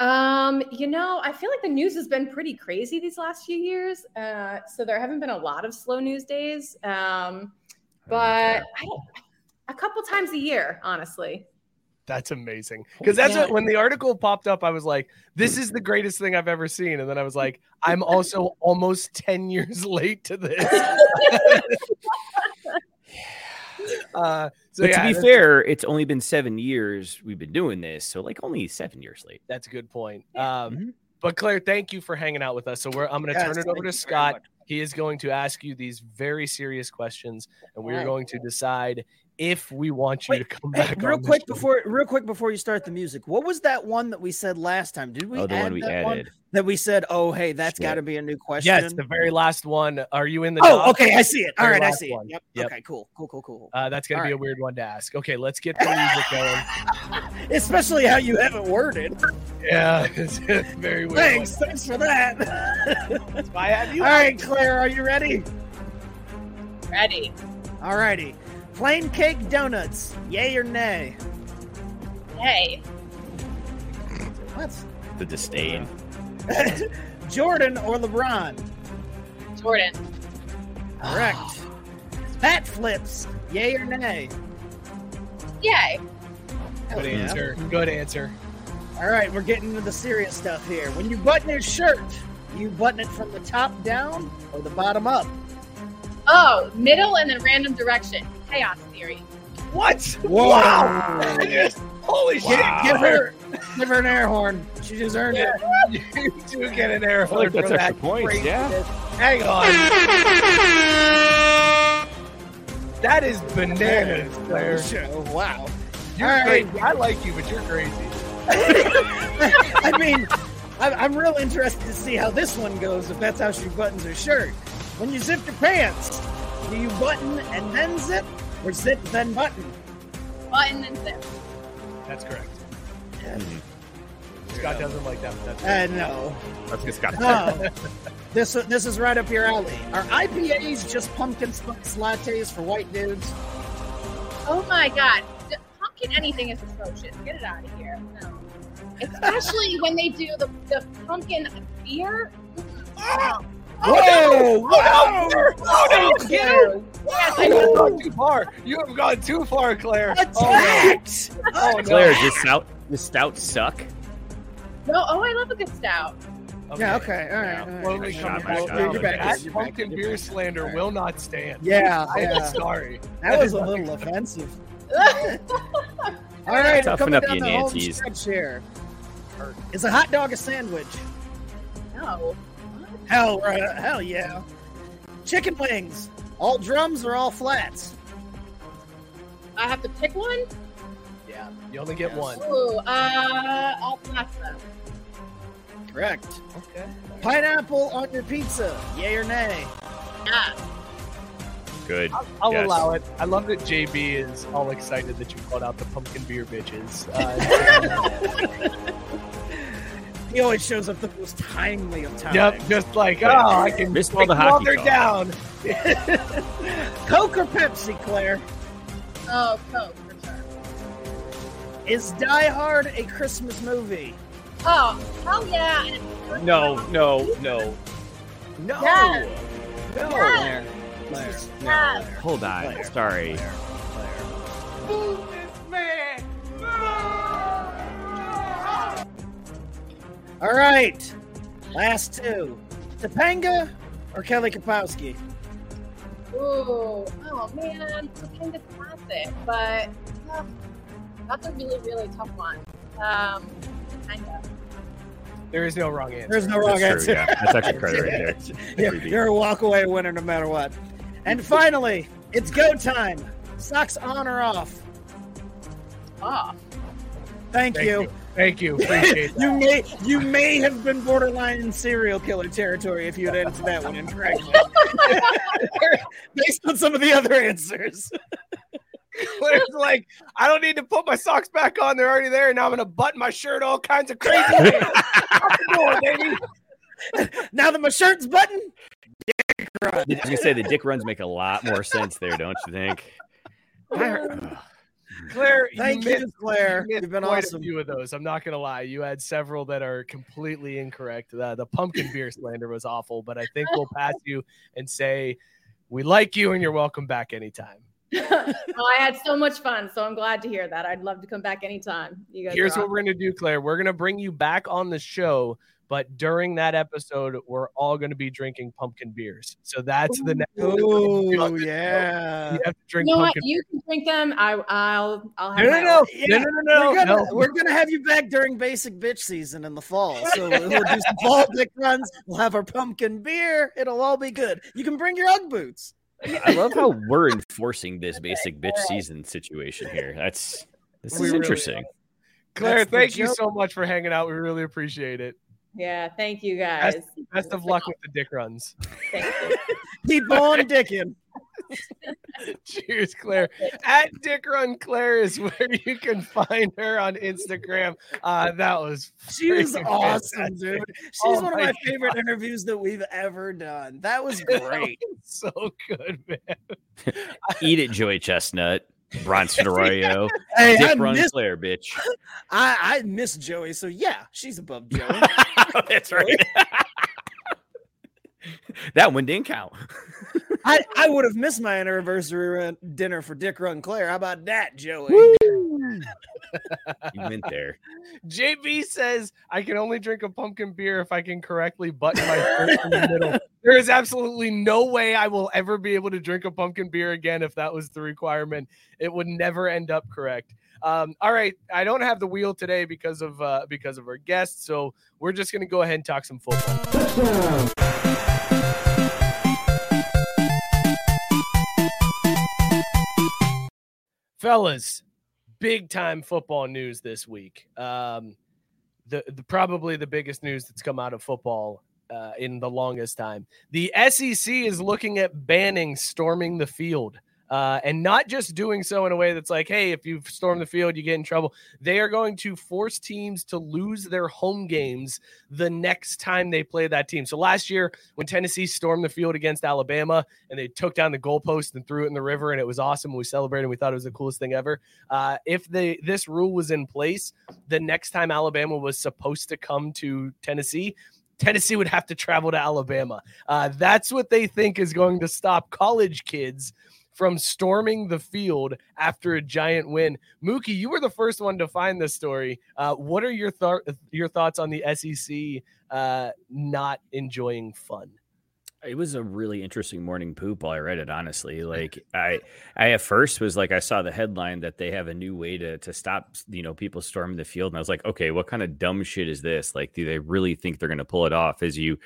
Um, you know, I feel like the news has been pretty crazy these last few years. Uh, so there haven't been a lot of slow news days. Um, but I don't a couple times a year, honestly. That's amazing. Because that's Yeah. what when the article popped up, I was like, this is the greatest thing I've ever seen. And then I was like, I'm also almost 10 years late to this. uh, so but yeah, to be fair, it's only been seven years we've been doing this, so like only seven years late. That's a good point. Um, Mhm. But Claire, thank you for hanging out with us. So we're I'm going to Yes, turn it over to Scott. He is going to ask you these very serious questions, and we're going to decide if we want you Wait, to come Hey, back. real on quick before, real quick before you start the music, what was that one that we said last time? Did we oh, the add one we that added. that we said? Oh, hey, that's got to be a new question. Yes, the very last one. Are you in the? oh, doc? okay, I see it. All Very right, I see one. it. Yep. Yep. Okay, cool, cool, cool, cool. Uh, that's going to All be a weird one to ask. Okay, let's get the music going. Especially how you have it worded. Yeah, it's very weird. Thanks, One. thanks for that. That's why I have you. All right, Claire, are you ready? Ready. All righty. Plain cake donuts, yay or nay? Yay. What? The disdain. Jordan or LeBron? Jordan. Correct. Bat flips, yay or nay? Yay. Good yeah. answer. Good answer. All right, we're getting into the serious stuff here. When you button your shirt, you button it from the top down or the bottom up? Oh, middle and then random direction. Chaos theory. What? Whoa. Wow! Yes. Holy Give, shit! give her, give her an air horn. She just earned Yeah. it. You do get an air I feel like horn that's for extra that. points, yeah. Hang on. That is bananas, Claire. Show. Oh, wow. You're All right. crazy. I like you, but you're crazy. I mean, I'm real interested to see how this one goes. If that's how she buttons her shirt. When you zip your pants, do you button and then zip, or zip then button? Button and zip. That's correct. Scott doesn't like that, but that's Uh, no. That's good, Scott. Oh, this this is right up your alley. Are IPAs just pumpkin spice lattes for white dudes? Oh my god. Pumpkin anything is atrocious. Get it out of here. No. Especially when they do the, the pumpkin beer. Whoa! Whoa! Oh, no, get! Yes, You have gone too far. You have gone too far, Claire. Oh, no. Oh, no. Claire, does stout the stout suck? No, oh, I love a good stout. Yeah. Okay. All right. all right. Slowly Shot, coming my back. shot. down. You're back, That you're back, pumpkin you're beer back. slander will not stand. Yeah. I'm Yeah. sorry. That was a little offensive. All right, Toughen up, down you the Nancy's. stretch here. Is a hot dog a sandwich? no. Hell, right, hell yeah. Chicken wings, all drums or all flats? I have to pick one? Yeah, you only get one. Ooh, uh, all flats then. Correct. Okay. Pineapple on your pizza, yay or nay? Yeah. Good. I'll Yes. allow it. I love that JB is all excited that you called out the pumpkin beer bitches. Uh, He always shows up the most timely of times. yep, just like, oh, I can Missed all the hockey Walter down. Coke or Pepsi, Claire? Oh, Coke for sure. Is Die Hard a Christmas movie? Oh, hell yeah. No, no, no. No. Yes. No. Yes. Claire. Yes. Hold on. Claire. Sorry. All right. Last two. Topanga or Kelly Kapowski? Ooh, oh man, Topanga classic, but uh, that's a really, really tough one. Um, Topanga. There is no wrong answer. There's no wrong That's true, answer. yeah. That's actually credit right there. You're, you're a walk away winner no matter what. And finally, it's go time. Socks on or off? Off. Thank, Thank you. you. Thank you. Appreciate that. You may you may have been borderline serial killer territory if you had answered that one incorrectly. Based on some of the other answers. Claire's like, I don't need to put my socks back on. They're already there. Now I'm gonna button my shirt all kinds of crazy ways. Out door, baby. Now that my shirt's buttoned, I was gonna say the dick runs make a lot more sense there, don't you think? Claire, Thank you, you, missed, Claire. You You've been quite awesome. a few of those. I'm not gonna lie. You had several that are completely incorrect. The, the pumpkin beer slander was awful, but I think we'll pass you and say we like you and you're welcome back anytime. well, oh, I had so much fun, so I'm glad to hear that. I'd love to come back anytime. You guys. Here's are what we're gonna do, Claire. We're gonna bring you back on the show, but during that episode, we're all gonna be drinking pumpkin beers. So that's the next. Oh yeah. You have to drink You know what? pumpkin. You can drink them. I, I'll. I'll have No, no, no. Yeah, no, no, no, no, we're, gonna, no. we're gonna have you back during basic bitch season in the fall. So we'll do some fall dick runs. We'll have our pumpkin beer. It'll all be good. You can bring your UGG boots. I love how we're enforcing this basic bitch season situation here. That's this We is really interesting. Claire, That's thank you joke. so much for hanging out. We really appreciate it. Yeah. Thank you guys. Best of luck with the dick runs. Thank you. Keep on dicking. Cheers, Claire. At Dick Run Claire is where you can find her on Instagram. Uh, that was She was awesome, fantastic. dude. She's Oh one of my my favorite interviews that we've ever done. That was great. So good, man. Eat it, Joey Chestnut, Bronson Arroyo, Hey, I Dick Run miss, Claire, bitch. I, I miss Joey, so yeah, she's above Joey. That's right. that one didn't count. I, I would have missed my anniversary dinner for Dick Run Claire. How about that, Joey? You went there. JB says I can only drink a pumpkin beer if I can correctly button my shirt in the middle. There is absolutely no way I will ever be able to drink a pumpkin beer again if that was the requirement. It would never end up correct. Um, all right, I don't have the wheel today because of uh, because of our guests, so we're just gonna go ahead and talk some football. Fellas, big time football news this week. Um, the, the probably the biggest news that's come out of football uh, in the longest time. The SEC is looking at banning storming the field. Uh, and not just doing so in a way that's like, hey, if you storm the field, you get in trouble. They are going to force teams to lose their home games the next time they play that team. So last year, when Tennessee stormed the field against Alabama and they took down the goalpost and threw it in the river, and it was awesome. We celebrated. We thought it was the coolest thing ever. Uh, if this rule was in place, the next time Alabama was supposed to come to Tennessee, Tennessee would have to travel to Alabama. Uh, that's what they think is going to stop college kids from storming the field after a giant win. Mookie, you were the first one to find this story. Uh, what are your thought your thoughts on the SEC uh, not enjoying fun? It was a really interesting morning poop while I read it, honestly. Like I I at first was like I saw the headline that they have a new way to to stop, you know, people storming the field. And I was like, okay, what kind of dumb shit is this? Like, do they really think they're gonna pull it off? As you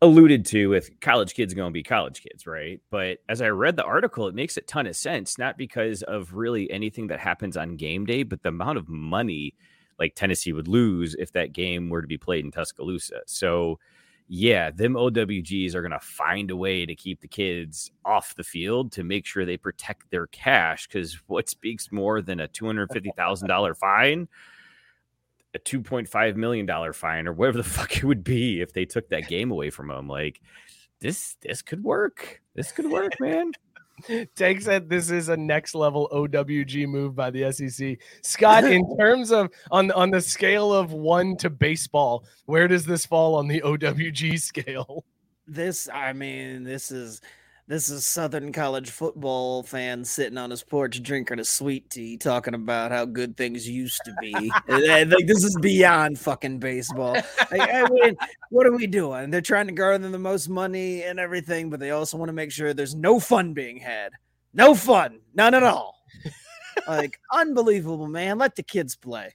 alluded to with college kids going to be college kids, right? But as I read the article, it makes a ton of sense, not because of really anything that happens on game day, but the amount of money like Tennessee would lose if that game were to be played in Tuscaloosa. So yeah, them OWGs are going to find a way to keep the kids off the field to make sure they protect their cash. Because what speaks more than a $250,000 fine? A $2.5 million fine, or whatever the fuck it would be if they took that game away from them. Like, this this could work. This could work, man. Tank said this is a next level OWG move by the SEC. Scott, in terms of on on the scale of one to baseball, where does this fall on the OWG scale? This, I mean, this is this is Southern college football fan sitting on his porch drinking a sweet tea, talking about how good things used to be. Like this is beyond fucking baseball. Like, I mean, what are we doing? They're trying to garner the most money and everything, but they also want to make sure there's no fun being had. No fun, none at all. like unbelievable, man. Let the kids play.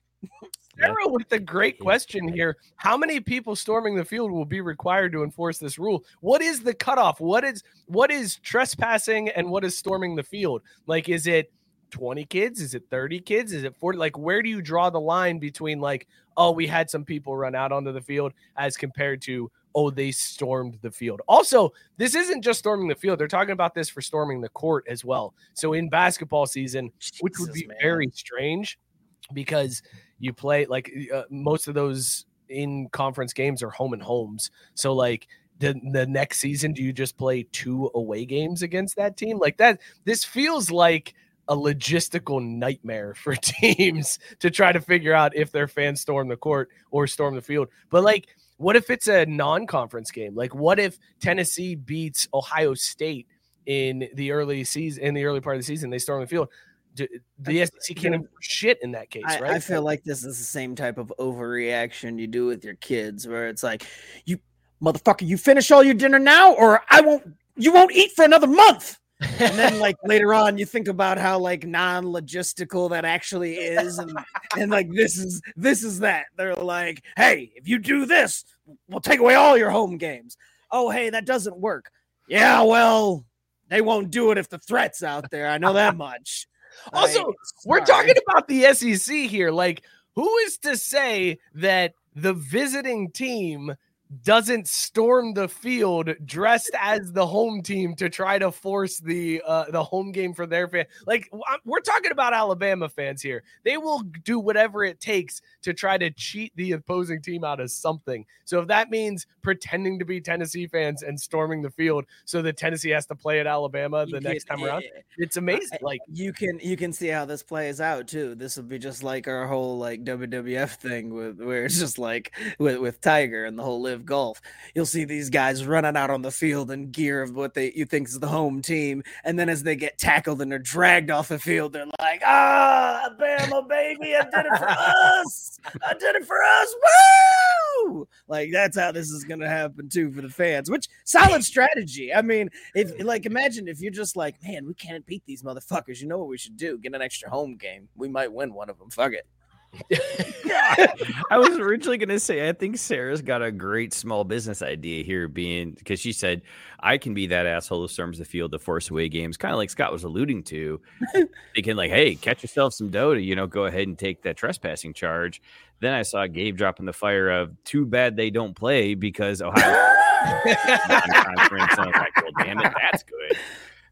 Sarah with a great question here. How many people storming the field will be required to enforce this rule? What is the cutoff? What is what is trespassing and what is storming the field? Like, is it 20 kids? Is it 30 kids? Is it 40? Like, where do you draw the line between like, oh, we had some people run out onto the field as compared to oh, they stormed the field. Also, this isn't just storming the field. They're talking about this for storming the court as well. So in basketball season, which would be man. very strange because you play like uh, most of those in conference games are home and homes. So like the the next season, do you just play two away games against that team? Like that, this feels like a logistical nightmare for teams to try to figure out if their fans storm the court or storm the field. But like, what if it's a non-conference game? Like, what if Tennessee beats Ohio State in the early season, in the early part of the season, they storm the field? Do- The SEC can't enforce shit in that case, I, right? I feel like this is the same type of overreaction you do with your kids, where it's like, you motherfucker, you finish all your dinner now, or I won't, you won't eat for another month. And then, like later on, you think about how like non-logistical that actually is, and and like this is this is that. They're like, hey, if you do this, we'll take away all your home games. Oh, hey, that doesn't work. Yeah, well, they won't do it if the threat's out there. I know that much. Also, We're talking about the SEC here. Like, who is to say that the visiting team doesn't storm the field dressed as the home team to try to force the uh, the home game for their fan? Like, we're talking about Alabama fans here. They will do whatever it takes to try to cheat the opposing team out of something. So if that means pretending to be Tennessee fans and storming the field so that Tennessee has to play at Alabama the You next can- time around, it's amazing. Like. you can you can see how this plays out too. This will be just like our whole like WWF thing with where it's just like with, with Tiger and the whole live golf. You'll see these guys running out on the field in gear of what they you think is the home team, and then as they get tackled and they're dragged off the field, they're like, "Ah, Bama baby, I did it for us! I did it for us! Woo!" Like that's how this is gonna happen too for the fans. Which solid strategy. I mean, if like imagine if you're just like, man, we can't beat these motherfuckers. You know what we should do? Get an extra home game. We might win one of them. Fuck it. I was originally going to say, I think Sarah's got a great small business idea here, being because she said, I can be that asshole who storms the field to force away games, kind of like Scott was alluding to. thinking, like, hey, catch yourself some dough to, you know, go ahead and take that trespassing charge. Then I saw Gabe dropping the fire of, too bad they don't play because Ohio non-conference. And I was like, well, damn it, that's good.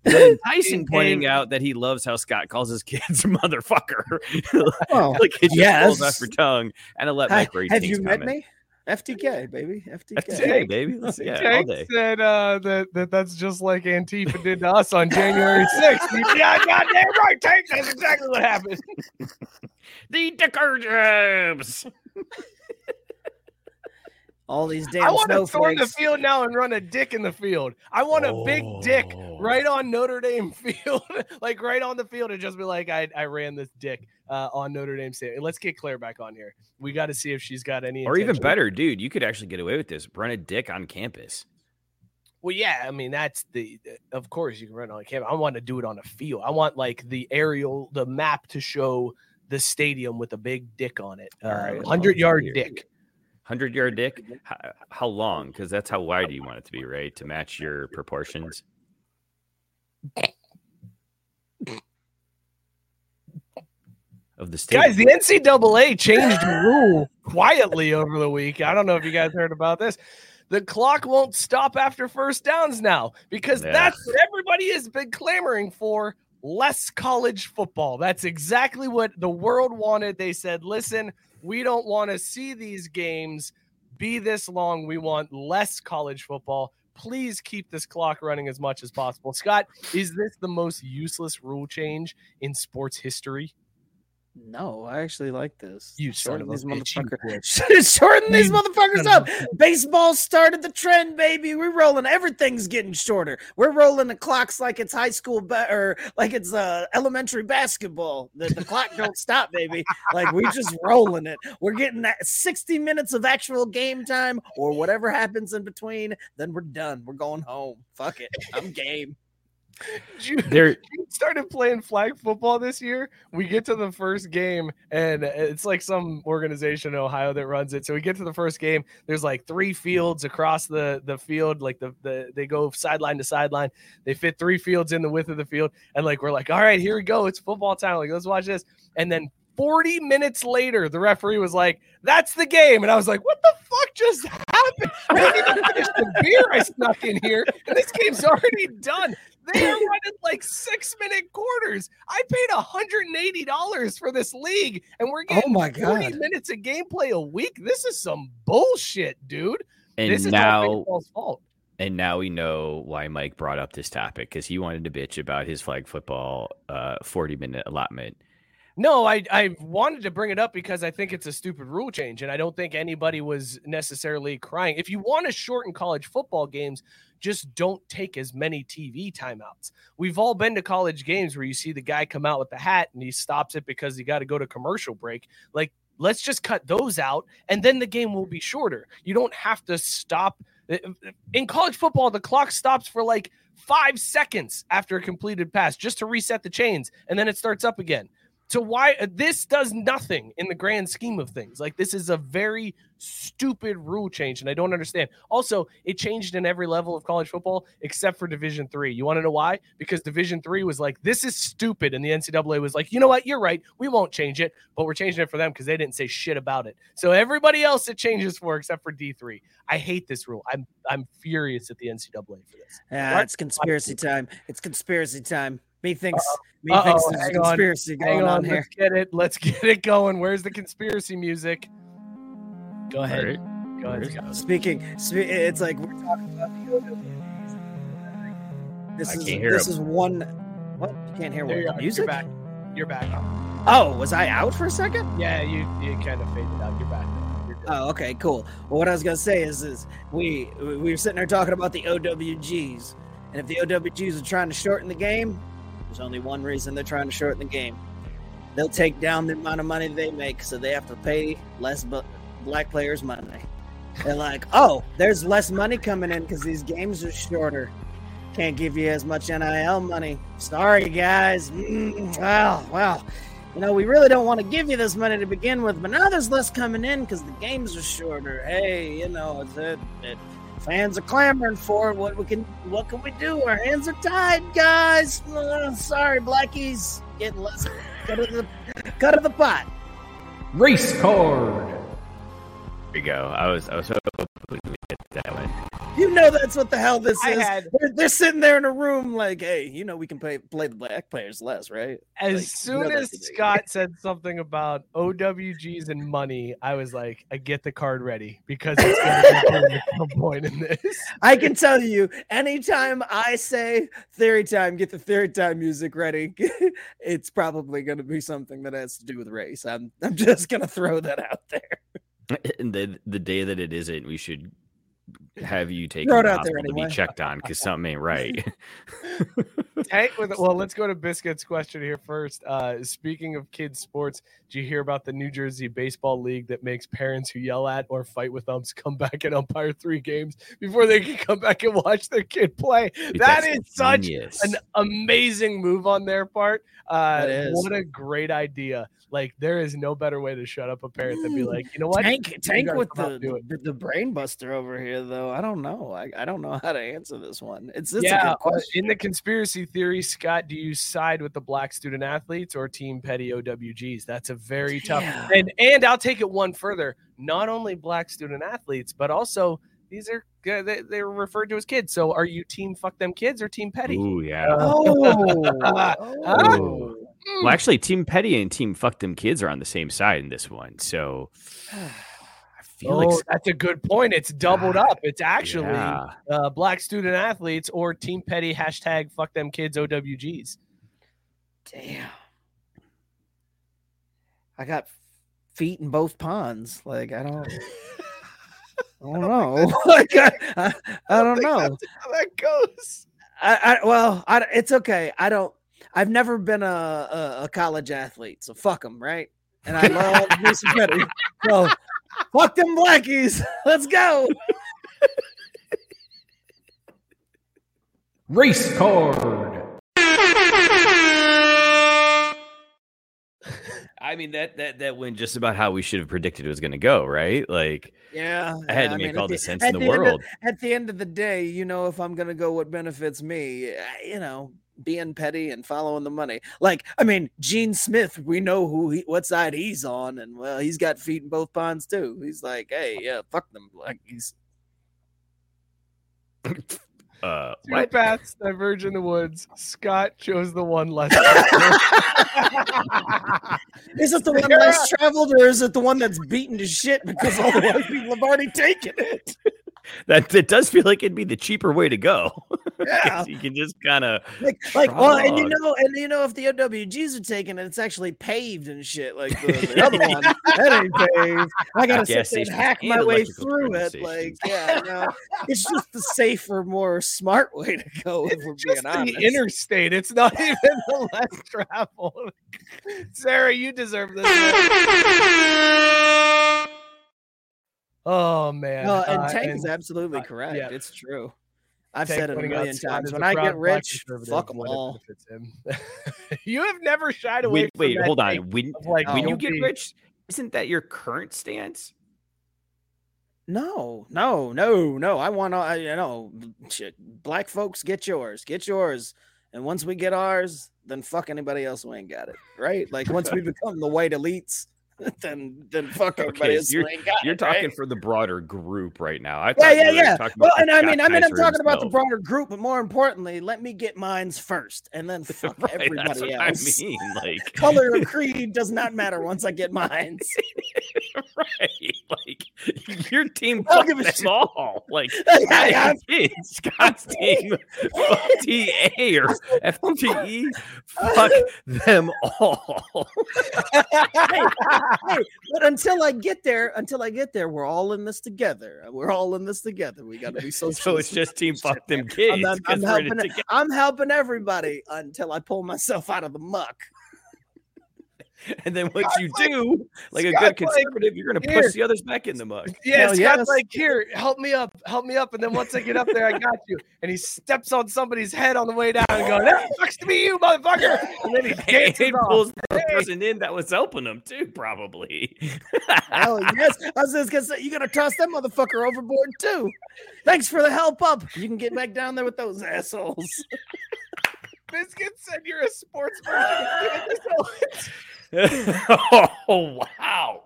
Then Tyson pointing out that he loves how Scott calls his kids motherfucker. Oh, like it just yes. rolls off your tongue. And I let Hi, Mike have Tinks you met comment. me? FTK, baby. FTK. FTK, baby. Let's, yeah, all Tank day. said uh, that, that that's just like Antifa did to us on January 6th. yeah, goddamn right, Tank. That's exactly what happened. The Dicker Jabs. All these damn I want to throw in the field now and run a dick in the field. I want a big dick Oh. right on Notre Dame field, like right on the field, and just be like, I, I ran this dick uh, on Notre Dame Stadium. Let's get Claire back on here. We got to see if she's got any. Or even better, dude, you could actually get away with this. Run a dick on campus. Well, yeah, I mean that's the. Of course, you can run on campus. I want to do it on a field. I want like the aerial, the map to show the stadium with a big dick on it. All right, Uh, Hundred yard here. dick. 100 yard dick? How, how long? Because that's how wide you want it to be, right? To match your proportions. Of the state Guys, the NCAA changed a rule quietly over the week. I don't know if you guys heard about this. The clock won't stop after first downs now because Yeah. that's what everybody has been clamoring for less college football. That's exactly what the world wanted. They said, listen, we don't want to see these games be this long. We want less college football. Please keep this clock running as much as possible. Scott, is this the most useless rule change in sports history? No, I actually like this. You shorten these motherfuckers. shorten these motherfuckers up. Baseball started the trend, baby. We're rolling. Everything's getting shorter. We're rolling the clocks like it's high school ba- or like it's uh, elementary basketball. The, the clock don't stop, baby. Like we're just rolling it. We're getting that 60 minutes of actual game time or whatever happens in between. Then we're done. We're going home. Fuck it. I'm game. Jude started playing flag football this year. We get to the first game, and it's like some organization in Ohio that runs it. So we get to the first game. There's like three fields across the the field. Like the the they go sideline to sideline. They fit three fields in the width of the field, and like we're like, all right, here we go. It's football time. Like let's watch this. And then 40 minutes later, the referee was like, "That's the game," and I was like, "What the fuck just happened?" I didn't even finish the beer I snuck in here, and this game's already done. They are running like six minute quarters. I paid $180 for this league, and we're Oh getting my 40 God. minutes of gameplay a week. This is some bullshit, dude. and this is all now baseball's fault. and now we know why Mike brought up this topic because he wanted to bitch about his flag football uh 40 minute allotment. No, I I wanted to bring it up because I think it's a stupid rule change, and I don't think anybody was necessarily crying. If you want to shorten college football games, just don't take as many TV timeouts. We've all been to college games where you see the guy come out with the hat and he stops it because he got to go to commercial break. Like, let's just cut those out, and then the game will be shorter. You don't have to stop. In college football, the clock stops for like five seconds after a completed pass just to reset the chains, and then it starts up again. So why uh, this does nothing in the grand scheme of things? Like this is a very stupid rule change, and I don't understand. Also, it changed in every level of college football except for Division Three. You want to know why? Because Division Three was like, "This is stupid," and the NCAA was like, "You know what? You're right. We won't change it, but we're changing it for them because they didn't say shit about it." So everybody else it changes for except for D three. I hate this rule. I'm I'm furious at the NCAA for this. Yeah, What? it's conspiracy time. It's conspiracy time. Me thinks me Uh-oh, thinks there's a on, conspiracy Hang going on, on here. let's get it. Let's get it going. Where's the conspiracy music? Go ahead. right. Go ahead. Scott. Speaking, spe- it's like we're talking about the OWs. This I is can't hear this him. is one. What you can't hear? There What are. music? You're back. You're back. Oh, was I out for a second? Yeah, you you kind of faded out. You're back. You're. Oh, okay, cool. Well, what I was gonna say is, is we we were sitting there talking about the OWGs, and if the OWGs are trying to shorten the game, there's only one reason they're trying to shorten the game. They'll take down the amount of money they make, so they have to pay less bu- black players money. They're like, oh, there's less money coming in because these games are shorter. Can't give you as much NIL money. Sorry, guys. Mm, well, well, you know, we really don't want to give you this money to begin with, but now there's less coming in because the games are shorter. Hey, you know, it's it, it, fans are clamoring for it. What we can, what can we do? Our hands are tied, guys. Uh, sorry, blackies, getting less. Cut of the, cut of the pot. Race card. There you go. I was I was hoping we get that one. You know that's what the hell this I is. had- They're, they're sitting there in a room like, hey, you know we can play play the black players less, right? As Like, you soon know as that's the thing. Scott said something about OWGs and money, I was like, I get the card ready because it's going to be at some point in this. I can tell you, anytime I say theory time, get the theory time music ready, it's probably going to be something that has to do with race. I'm, I'm just going to throw that out there. And the the day that it isn't, we should have you take it the out there hospital to be checked on because something ain't right. Tank with well, let's go to Biscuit's question here first. Uh, speaking of kids sports, do you hear about the New Jersey Baseball League that makes parents who yell at or fight with umps come back and umpire three games before they can come back and watch their kid play? Dude, that's is such genius. an amazing move on their part. Uh, what a great idea! Like there is no better way to shut up a parent than be like, you know what? Tank, tank with the, and do it. the the brain buster over here, though. I don't know. I, I don't know how to answer this one. It's, it's a yeah, good uh, question. in the conspiracy theory, Scott, do you side with the black student athletes or Team Petty OWGs? That's a very tough. Yeah. And and I'll take it one further. Not only black student athletes, but also these are uh, they, they're referred to as kids. So are you Team Fuck Them Kids or Team Petty? Ooh, yeah. Oh, oh. Mm. Well, actually, Team Petty and Team Fuck Them Kids are on the same side in this one. So I feel Oh, like that's a good point. It's doubled Ah, up. It's actually yeah. uh, black student athletes or Team Petty hashtag Fuck Them Kids OWGs. Damn. I got feet in both ponds. Like I don't. I don't know. like I, I, I don't think know. how that goes. I, I well, I, it's okay. I don't. I've never been a, a, a college athlete, so fuck them, right? And I love Mississippi. So fuck them blackies. Let's go. Race card. I mean that that that went just about how we should have predicted it was going to go, right? Like, yeah, I had to make mean, all the, the, sense in the, the world. Of, at the end of the day, you know, if I'm going to go, what benefits me? You know, being petty and following the money. Like, I mean, Gene Smith, we know who he, what side he's on, and well, he's got feet in both ponds too. He's like, hey, yeah, fuck them. Like, he's Uh, Two what? paths diverge in the woods. Scott chose the one less. is it the one less traveled, or is it the one that's beaten to shit because all the white people have already taken it? That it does feel like it'd be the cheaper way to go. Yeah. you can just kind of Like, like, well, and you know, and you know, if the OWGs are taken it, it's actually paved and shit. Like the, the other one, that ain't paved. I gotta sit Gas there and hack my way through it. Like, stations. yeah, no, it's just the safer, more smart way to go. If we're Just being honest. the interstate. It's not even the less traveled. Sarah, you deserve this. Oh man. No, and Uh, Tank is absolutely uh, correct. yeah. It's true. I've Tank said it a million times. When I get rich, fuck them all. him. you have never shied away. wait, from wait, that hold on. When like, Oh. when you get be- rich, isn't that your current stance? No, no, no, no. I want to, I- you know, shit. Black folks, get yours, get yours. And once we get ours, then fuck anybody else who ain't got it, right? Like once we become the white elites, then then fuck everybody Okay, so you're, you're it. talking right? for the broader group right now. I Yeah, yeah, yeah. Well, and I mean, I mean, I'm talking about the broader group, but more importantly, let me get mines first, and then fuck Right, everybody else. I mean. Like, Color or creed does not matter once I get mines. right? Like your team fucked shit. all. Like Yeah, kid, Scott's team, FTA or FTE, fuck them all. Hey, but until I get there, until I get there, we're all in this together. We're all in this together. We got to be so. so it's just team fuck them kids. I'm, I'm 'cause we're in it helping. I'm helping everybody until I pull myself out of the muck. And then once you like- do, like a Scott's good like, conservative, you're gonna "Here." push the others back in the muck. Yeah, Hell Scott's yes. like, here, help me up, help me up. And then once I get up there, I got you. And he steps on somebody's head on the way down and going, that sucks to be you, motherfucker. And then he And dances he off. pulls the person in that was helping him too, probably. Hell yes, I was just gonna say you gotta toss that motherfucker overboard too. Thanks for the help up. You can get back down there with those assholes. Biscuit said you're a sports version of Candace oh wow.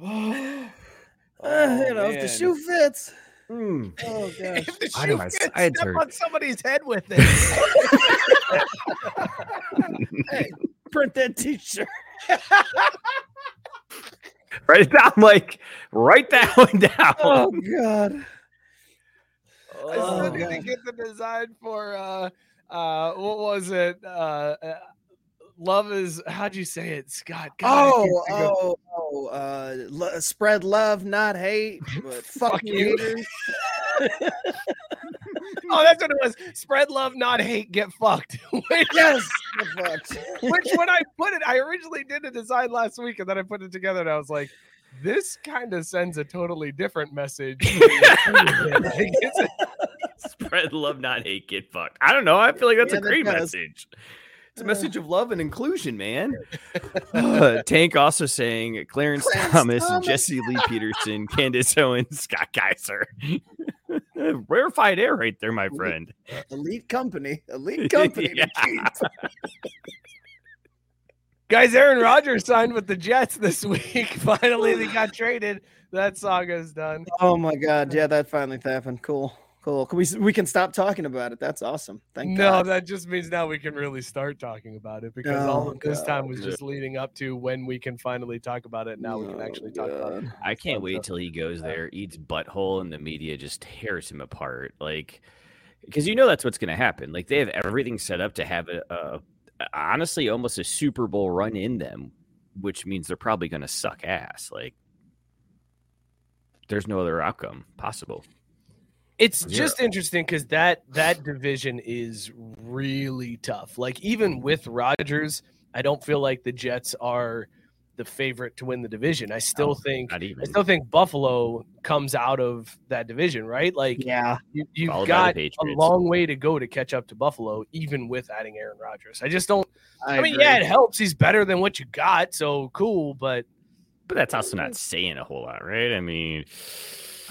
Uh, Oh, you know, if the shoe fits. Mm. Oh gosh. If the Why do shoe my fits, sides step hurt? on somebody's head with it. hey, print that T-shirt. Write it down, Mike. Write that one down. Oh god. I still Oh, need to get the design for uh uh what was it? Uh, uh love is how'd you say it, Scott? God, I Oh, can't think of- oh, oh, uh, lo- spread love, not hate, but fuck, Fuck you you. haters. oh, that's what it was. Spread love, not hate, get fucked. which, Yes, the fuck. which when I put it, I originally did a design last week and then I put it together and I was like, this kind of sends a totally different message. Like, Spread love, not hate. Get fucked. I don't know. I feel like that's Yeah, a that great does. Message. It's a message of love and inclusion, man. Uh, Tank also saying Clarence, Clarence Thomas, Thomas. Jesse Lee Peterson, Candace Owens, Scott Kaiser. Rarefied air right there, my friend. elite company, elite company. Yeah. Guys, Aaron Rodgers signed with the Jets this week. Finally, they got traded. That saga's done. Oh my god, yeah, that finally happened. Cool, cool. Can we we can stop talking about it? That's awesome. Thank no, God. that just means now we can really start talking about it because oh, all Oh, of this time was just leading up to when we can finally talk about it. Now we can Oh, actually talk about it. I can't So- wait till he goes there, eats butthole, and the media just tears him apart. Like, because you know that's what's going to happen. Like, they have everything set up to have a, a honestly almost a Super Bowl run in them, which means they're probably going to suck ass. Like, there's no other outcome possible. It's Zero. just interesting because that that division is really tough. Like even mm-hmm. with Rodgers, I don't feel like the Jets are the favorite to win the division. I still Oh, think I still think Buffalo comes out of that division, right? Like Yeah. you, you've Followed got a long way to go to catch up to Buffalo, even with adding Aaron Rodgers. I just don't. I, mean, agree. yeah, it helps. He's better than what you got, so cool. But But that's also not mm. saying a whole lot, right? I mean,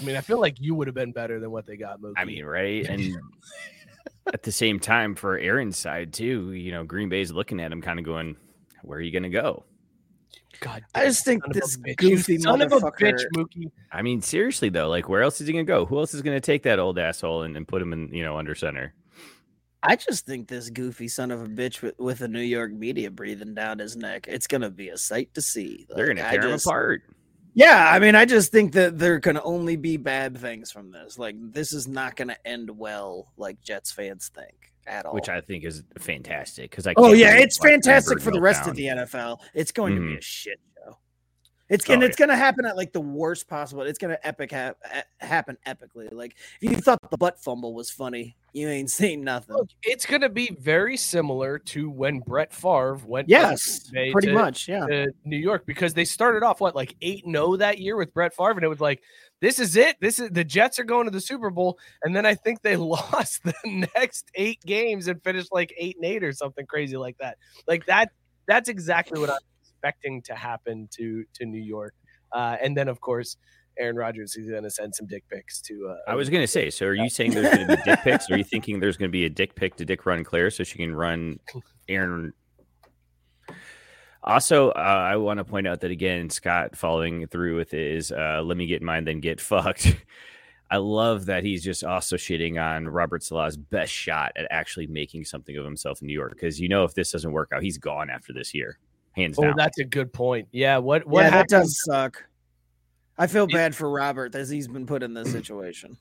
I mean, I feel like you would have been better than what they got. Mookie. I mean, right? And at the same time, for Aaron's side too, you know, Green Bay's looking at him, kind of going, "Where are you going to go?" God, I just think son of a this goofy son of a bitch. Mookie. I mean, seriously though, like, where else is he going to go? Who else is going to take that old asshole and, and put him in, you know, under center? I just think this goofy son of a bitch with, with the New York media breathing down his neck. It's gonna be a sight to see. They're going to I tear him apart. Yeah, I mean, I just think that there can only be bad things from this. Like, this is not gonna end well, like Jets fans think at all. which I think is fantastic because I. oh yeah, it's fantastic for the rest down. of the NFL. It's going to be Mhm. a shit. It's Oh, and it's going to happen at like the worst possible. It's going to epic hap- a- happen epically. Like if you thought the butt fumble was funny, you ain't seen nothing. Look, it's going to be very similar to when Brett Favre went. Yes, pretty to- much. Yeah. to New York because they started off what like eight and zero that year with Brett Favre, and it was like, this is it. This is the Jets are going to the Super Bowl, and then I think they lost the next eight games and finished like eight and eight or something crazy like that. Like that. That's exactly what I'm expecting to happen to to New York, uh, and then of course. Aaron Rodgers is going to send some dick pics to. Uh, I was going to say, so are you saying there's going to be dick pics? Or are you thinking there's going to be a dick pic to Dick Run Claire so she can run Aaron? Also, uh, I want to point out that again, Scott following through with his uh, "Let me get mine, then get fucked." I love that he's just also shitting on Robert Saleh's best shot at actually making something of himself in New York because you know if this doesn't work out, he's gone after this year, hands Oh, down. that's a good point. Yeah. What? What yeah, that does suck. I feel It- bad for Robert as he's been put in this situation.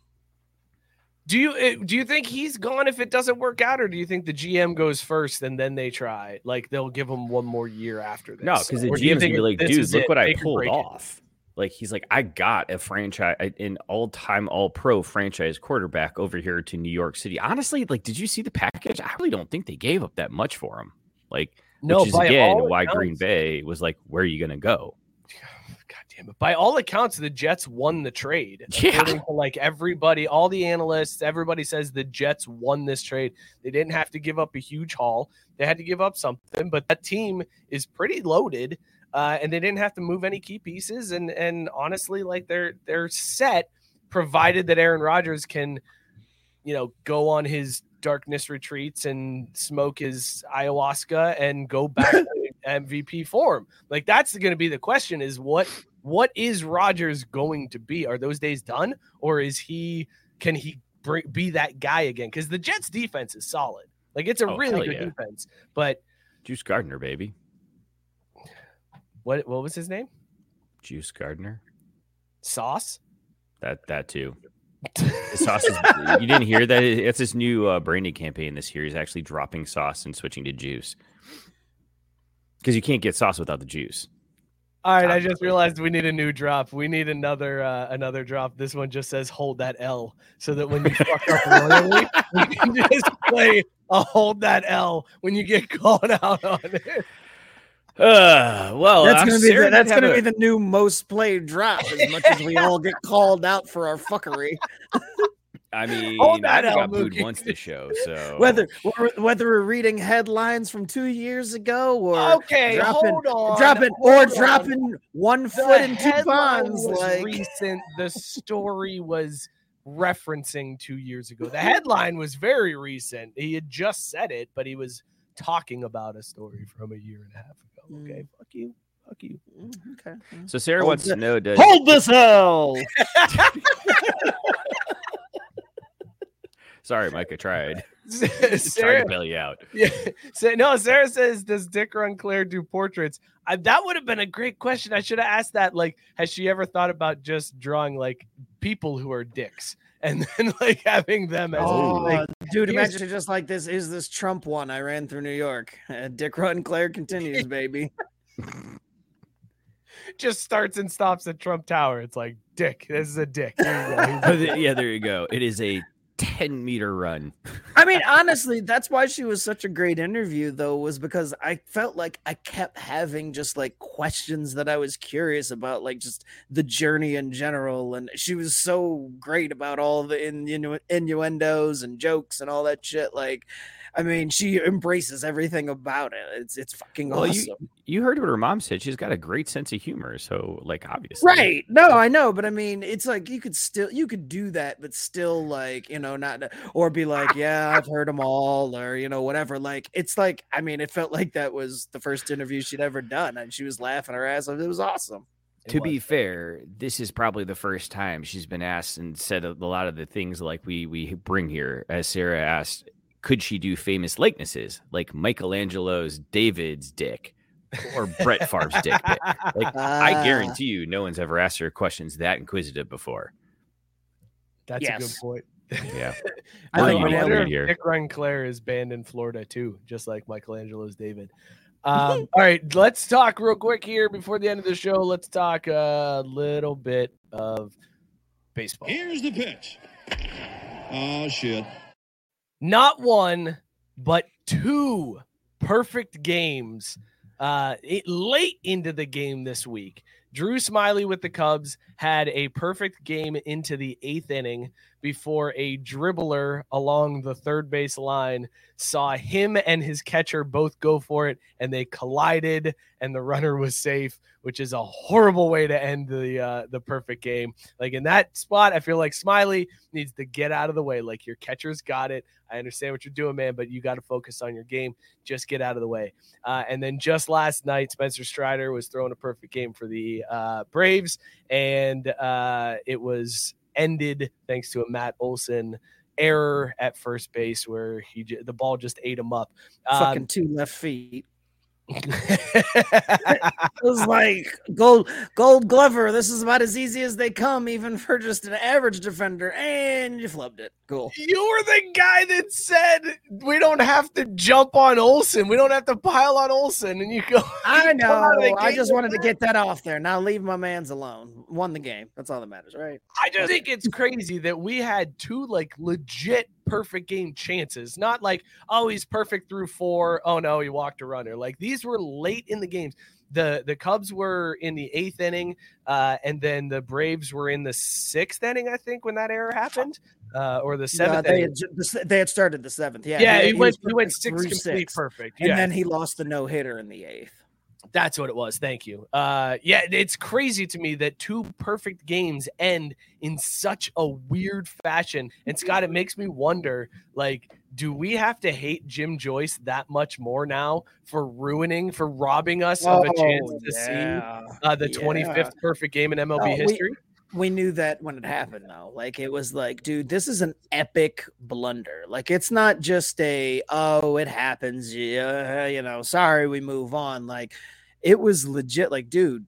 Do you eh, do you think he's gone if it doesn't work out, or do you think the GM goes first and then they try? Like they'll give him one more year after this. No, because the Or do GM's gonna be like, dude, look it, what I pulled break it?" off. Like he's like, I got a franchise, an all-time All-Pro franchise quarterback over here to New York City. Honestly, like, did you see the package? I really don't think they gave up that much for him. Like, No, which is again all why Green Bay was like, where are you gonna go? God damn it! By all accounts, the Jets won the trade. Yeah. To like everybody, all the analysts, everybody says the Jets won this trade. They didn't have to give up a huge haul. They had to give up something, but that team is pretty loaded, uh, and they didn't have to move any key pieces. And and honestly, like they're they're set, provided that Aaron Rodgers can, you know, go on his darkness retreats and smoke his ayahuasca and go back to MVP form. Like that's going to be the question: is what what is Rodgers going to be? Are those days done, or is he can he bring, be that guy again? Because the Jets' defense is solid. Like it's a Oh, really good yeah. defense. But Juice Gardner, baby, what what was his name? Juice Gardner. Sauce. That that too. The sauce is, you didn't hear that? It's this new uh, branding campaign this year. He's actually dropping sauce and switching to juice because you can't get sauce without the juice. All right, I just realized we need a new drop. We need another uh, another drop. This one just says "hold that L," so that when you fuck up royally, we can just play a "hold that L" when you get called out on it. Uh, well, That's uh, gonna be the, that's gonna a- be the new most played drop. As much as we all get called out for our fuckery, I mean, Hold I that only got out, booed Mookie. once this show, so whether whether we're reading headlines from two years ago or Okay, dropping, hold on, dropping hold or on. dropping one The foot in two headline ponds, like recent. The story was referencing two years ago. The headline was very recent. He had just said it, but he was talking about a story from a year and a half ago. Okay, fuck you, fuck you. Mm, okay. So Sarah Hold wants to the- know does Hold this hell. Sorry, Mike, I tried. Trying to bail you out. yeah, so, no, Sarah says, "Does Dick Run Claire do portraits?" I, that would have been a great question. I should have asked that. Like, has she ever thought about just drawing like people who are dicks and then like having them as Oh, like, dude, here's- imagine just like this is this Trump one I ran through New York. Uh, Dick Run Claire continues, baby. just starts and stops at Trump Tower. It's like Dick. This is a dick. Here you go. He's a But the- yeah, there you go. It is a 10 meter run. I mean, honestly, that's why she was such a great interview, though, was because I felt like I kept having just like questions that I was curious about, like just the journey in general. And she was so great about all the innu- innuendos and jokes and all that shit. Like, I mean, she embraces everything about it. It's it's fucking Well, awesome. you, you heard what her mom said. She's got a great sense of humor. So, like, obviously. Right. No, I know, but I mean, it's like you could still you could do that, but still like you know not or be like, yeah, I've heard them all, or you know whatever. Like it's like I mean, it felt like that was the first interview she'd ever done, and she was laughing her ass off. It was awesome. to be fair, this is probably the first time she's been asked and said a lot of the things like we we bring here. As Sarah asked, could she do famous likenesses like Michelangelo's David's dick or Brett Favre's dick pic? Like I Ah. guarantee you, no one's ever asked her questions that inquisitive before. That's a good point. Yeah, I We're think a we unique nailed here. Dick Claire is banned in Florida too, just like Michelangelo's David. Um, all right, let's talk real quick here before the end of the show. Let's talk a little bit of baseball. Here's the pitch. Oh shit. Not one, but two perfect games uh, it, late into the game this week. Drew Smyly with the Cubs had a perfect game into the eighth inning before a dribbler along the third base line saw him and his catcher both go for it and they collided and the runner was safe which is a horrible way to end the uh, the perfect game. Like in that spot i feel like smyly needs to get out of the way. Like your catcher's got it. I understand what you're doing man but you got to focus on your game. Just get out of the way. Uh, and then just last night spencer strider was throwing a perfect game for the uh, braves and uh, it was ended thanks to a matt olson error at first base where he the ball just ate him up Um, Fucking two left feet. It was like gold gold glover. This is about as easy as they come, even for just an average defender. And you flubbed it. Cool. You were the guy that said we don't have to jump on Olson. We don't have to pile on Olson. And you go, I you come out of the know. I just with wanted to get that off there. Now leave my man's alone. Won the game. That's all that matters, right? I just think it's crazy that we had two like legit perfect game chances. Not like, oh, he's perfect through four. Oh no, he walked a runner. Like these were late in the games. The the Cubs were in the eighth inning, uh, and then the Braves were in the sixth inning, I think, when that error happened. Uh, or the Yeah, seventh they, had, ju- the se- they had started the seventh. Yeah, Yeah, he, went he went six complete six. perfect. and yeah. then he lost the no hitter in the eighth. That's what it was. Thank you. Uh, yeah, it's crazy to me that two perfect games end in such a weird fashion. And Scott, it makes me wonder, like, do we have to hate Jim Joyce that much more now for ruining, for robbing us of a chance Oh, to yeah. see uh, the Yeah. 25th perfect game in MLB No, we- history? we knew that when it happened though like it was like dude this is an epic blunder like it's not just a oh it happens yeah you know sorry we move on like it was legit like dude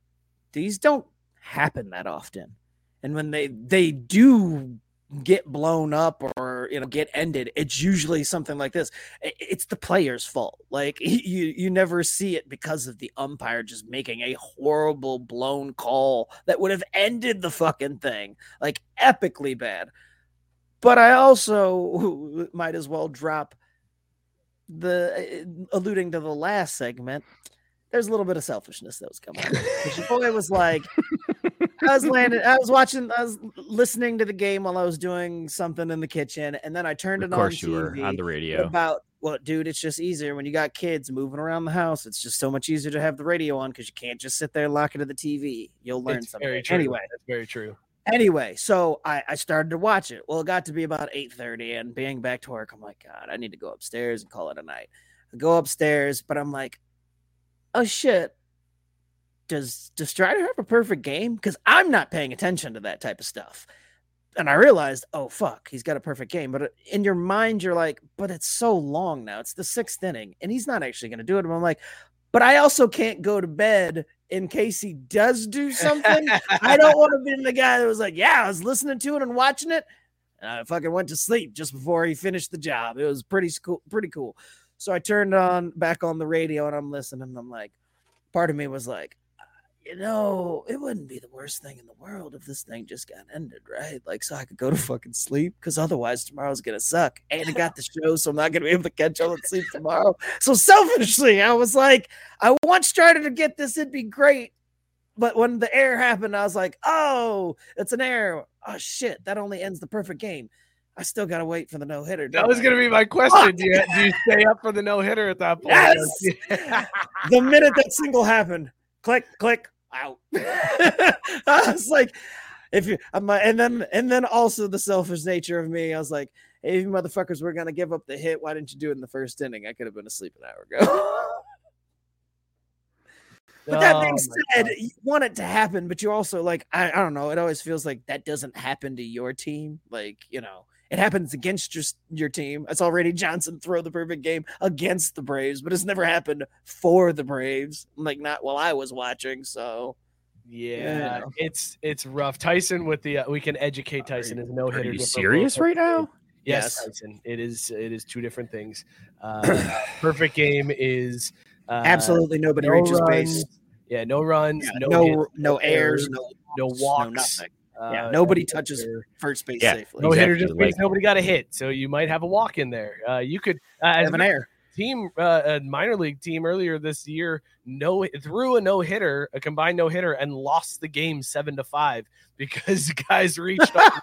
these don't happen that often. And when they they do get blown up or you know get ended it's usually something like this. It's the player's fault. Like you you never see it because of the umpire just making a horrible blown call that would have ended the fucking thing like epically bad. But i also might as well drop the uh, alluding to the last segment there's a little bit of selfishness that was coming out. 'Cause your boy was like I was landing. I was watching. I was listening to the game while I was doing something in the kitchen, and then I turned Of it course on you were TV on the radio. About well, dude, it's just easier when you got kids moving around the house. It's just so much easier to have the radio on because you can't just sit there and lock it to the TV. You'll learn It's something. very true. Anyway, That's very true. anyway, so I, I started to watch it. Well, it got to be about eight thirty, and being back to work, I'm like, God, I need to go upstairs and call it a night. I go upstairs, but I'm like, oh shit. Does does Strider have a perfect game? Because I'm not paying attention to that type of stuff. And I realized, oh fuck, he's got a perfect game. But uh, in your mind, you're like, but it's so long now. It's the sixth inning, and he's not actually going to do it. And I'm like, but I also can't go to bed in case he does do something. I don't want to be the guy that was like, yeah, I was listening to it and watching it, and I fucking went to sleep just before he finished the job. It was pretty cool, pretty cool. So I turned on back on the radio and I'm listening, and I'm like, part of me was like, you know, it wouldn't be the worst thing in the world if this thing just got ended, right? Like, so I could go to fucking sleep because otherwise tomorrow's gonna suck. And I got the show, so I'm not gonna be able to catch all the sleep tomorrow. So selfishly, I was like, I want Strider to get this, it'd be great. But when the air happened, I was like, oh, it's an error. Oh shit, that only ends the perfect game. I still gotta wait for the no hitter. That was going to be my question. Do you, do you stay up for the no hitter at that point? Yes! the minute that single happened, click, click, out. I was like, if you, I'm and then and then also the selfish nature of me. I was like, hey, you motherfuckers, we're gonna give up the hit. Why didn't you do it in the first inning? I could have been asleep an hour ago. But that being Oh said, God. you want it to happen, but you also like I, I don't know. It always feels like that doesn't happen to your team. Like you know, it happens against your your team. It's Randy Johnson throw the perfect game against the Braves, but it's never happened for the Braves. Like not while I was watching. So Yeah, it's it's rough. Tyson with the uh, we can educate Tyson as no hitter. Are you serious right now? Yes, Yes. Tyson. It is it is two different things. Uh, perfect game is uh, absolutely nobody no reaches runs, base. Yeah, no runs, Yeah, no no hits, no airs, no no walks, walks. nothing. Uh, Yeah, nobody no touches hitter. first base Yeah, safely. No hitter Exactly, just means nobody got a hit, so you might have a walk in there. Uh, you could uh, have an air. team uh, a minor league team earlier this year no threw a no hitter a combined no hitter and lost the game seven to five because guys reached up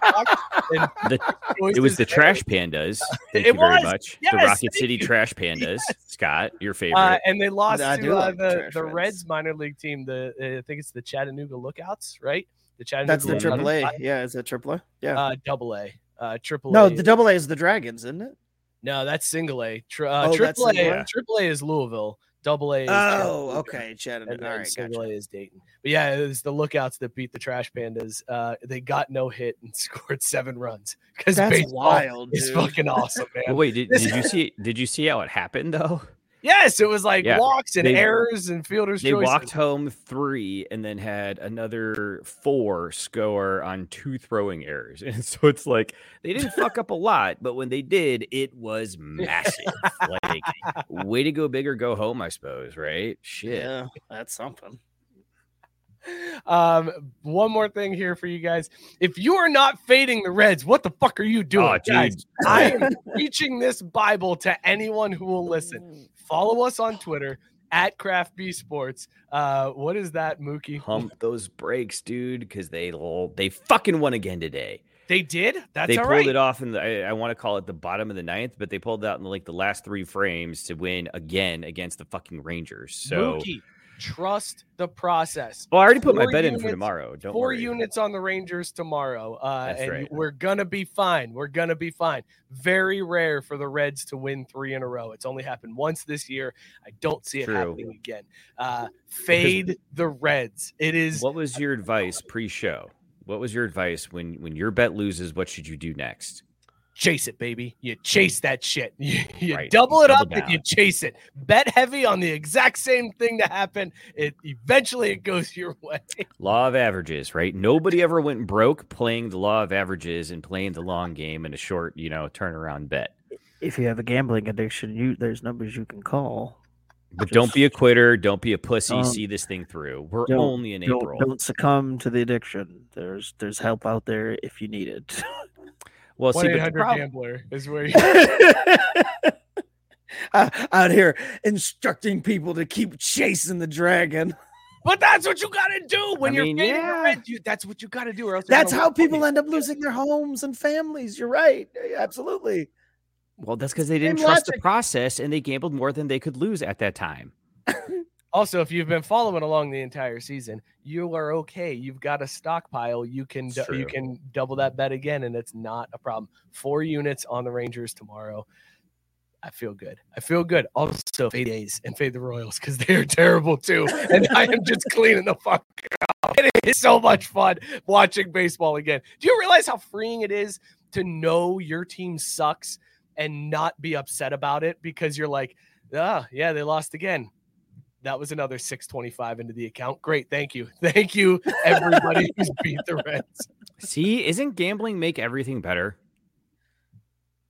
and The- It was the there. Trash Pandas. Thank It you very much. Yes, the Rocket City you. Trash Pandas. Scott, your favorite. uh, and they lost I to uh, like the, the Reds. Reds minor league team. The uh, I think it's the Chattanooga Lookouts, right? The Chattanooga That's the Lookouts. triple A. Yeah, is that triple A? Yeah. Uh, double A. Uh, triple no, the double A is the Dragons, isn't it? no, that's single A. Tri- uh, Oh, triple A. single Triple A is Louisville. Double A. Is Oh, Chattanooga. okay, and Chattanooga. then All right, single gotcha. A is Dayton. But yeah, it was the lookouts that beat the Trash Pandas. Uh, they got no hit and scored seven runs because That's baseball wild, is dude. fucking awesome, man. wait, did, did you see? Did you see how it happened though? Yes, it was like Yeah, walks and they- errors and fielders. They choices. walked home three and then had another four score on two throwing errors. And so it's like they didn't fuck up a lot, but when they did, it was massive. like, way to go big or go home, I suppose, right? Shit. Yeah, that's something. Um, one more thing here for you guys. If you are not fading the Reds, what the fuck are you doing, Oh, guys? I am preaching this Bible to anyone who will listen. Follow us on Twitter at Craft B Sports. Uh, what is that, Mookie? Pump those brakes, dude, because they they fucking won again today. They did. That's they all pulled right. it off in the I, I want to call it the bottom of the ninth, but they pulled out in like the last three frames to win again against the fucking Rangers. So Mookie, trust the process. well, I already put my Four bet in for tomorrow. Don't Four worry. units on the Rangers tomorrow, uh, and right. we're gonna be fine. We're gonna be fine. Very rare for the Reds to win three in a row. It's only happened once this year. I don't see it True. happening again. Uh, fade the Reds. It is What was your advice pre-show? What was your advice when when your bet loses? What should you do next? Chase it, baby. You chase that shit. You, you Right. double it Double up and you chase it. Bet heavy on the exact same thing to happen. It eventually it goes your way. Law of averages, right? Nobody ever went broke playing the law of averages and playing the long game in a short, you know, turnaround bet. If you have a gambling addiction, you there's numbers you can call. But don't be a quitter. Don't be a pussy. don't- See this thing through. We're only in Don't, April. don't succumb to the addiction. There's there's help out there if you need it. Well, One see, the hundred problem, gambler is where you Uh, out here instructing people to keep chasing the dragon. But that's what you gotta do when I you're mean, fading yeah. Reds. You, that's what you gotta do, or else That's how people you. end up losing their homes and families. You're right. Absolutely. well, that's because they didn't Same trust the process and they gambled more than they could lose at that time. Also, if you've been following along the entire season, you are okay. You've got a stockpile. You can du- you can double that bet again, and it's not a problem. Four units on the Rangers tomorrow. I feel good. I feel good. Also, fade A's and fade the Royals because they are terrible too. And I am just cleaning the fuck up. It is so much fun watching baseball again. Do you realize how freeing it is to know your team sucks and not be upset about it because you're like, ah, yeah, they lost again. That was another 625 into the account. Great. Thank you. Thank you, everybody who's beat the Reds. See, isn't gambling make everything better?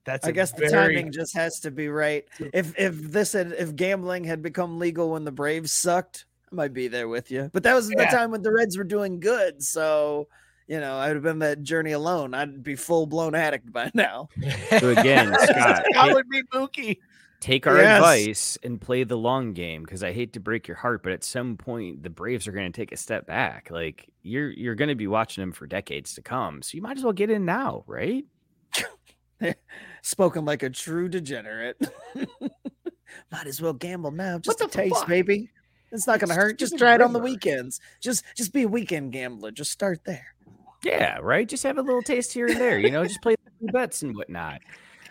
That's I guess the timing just has to be right. If if this had if gambling had become legal when the Braves sucked, I might be there with you. But that was Yeah. the time when the Reds were doing good. So, you know, I would have been that journey alone. I'd be full blown addict by now. So again, Scott, That would be Mookie. Take our Yes. advice and play the long game because I hate to break your heart, but at some point the Braves are going to take a step back. Like you're you're going to be watching them for decades to come, so you might as well get in now, right? Spoken like a true degenerate. might as well gamble now. Just a taste, fuck? baby. It's not gonna hurt. Just try it on the weekends. Just just be a weekend gambler. Just start there. Yeah, right. Just have a little taste here and there, you know, just play bets and whatnot.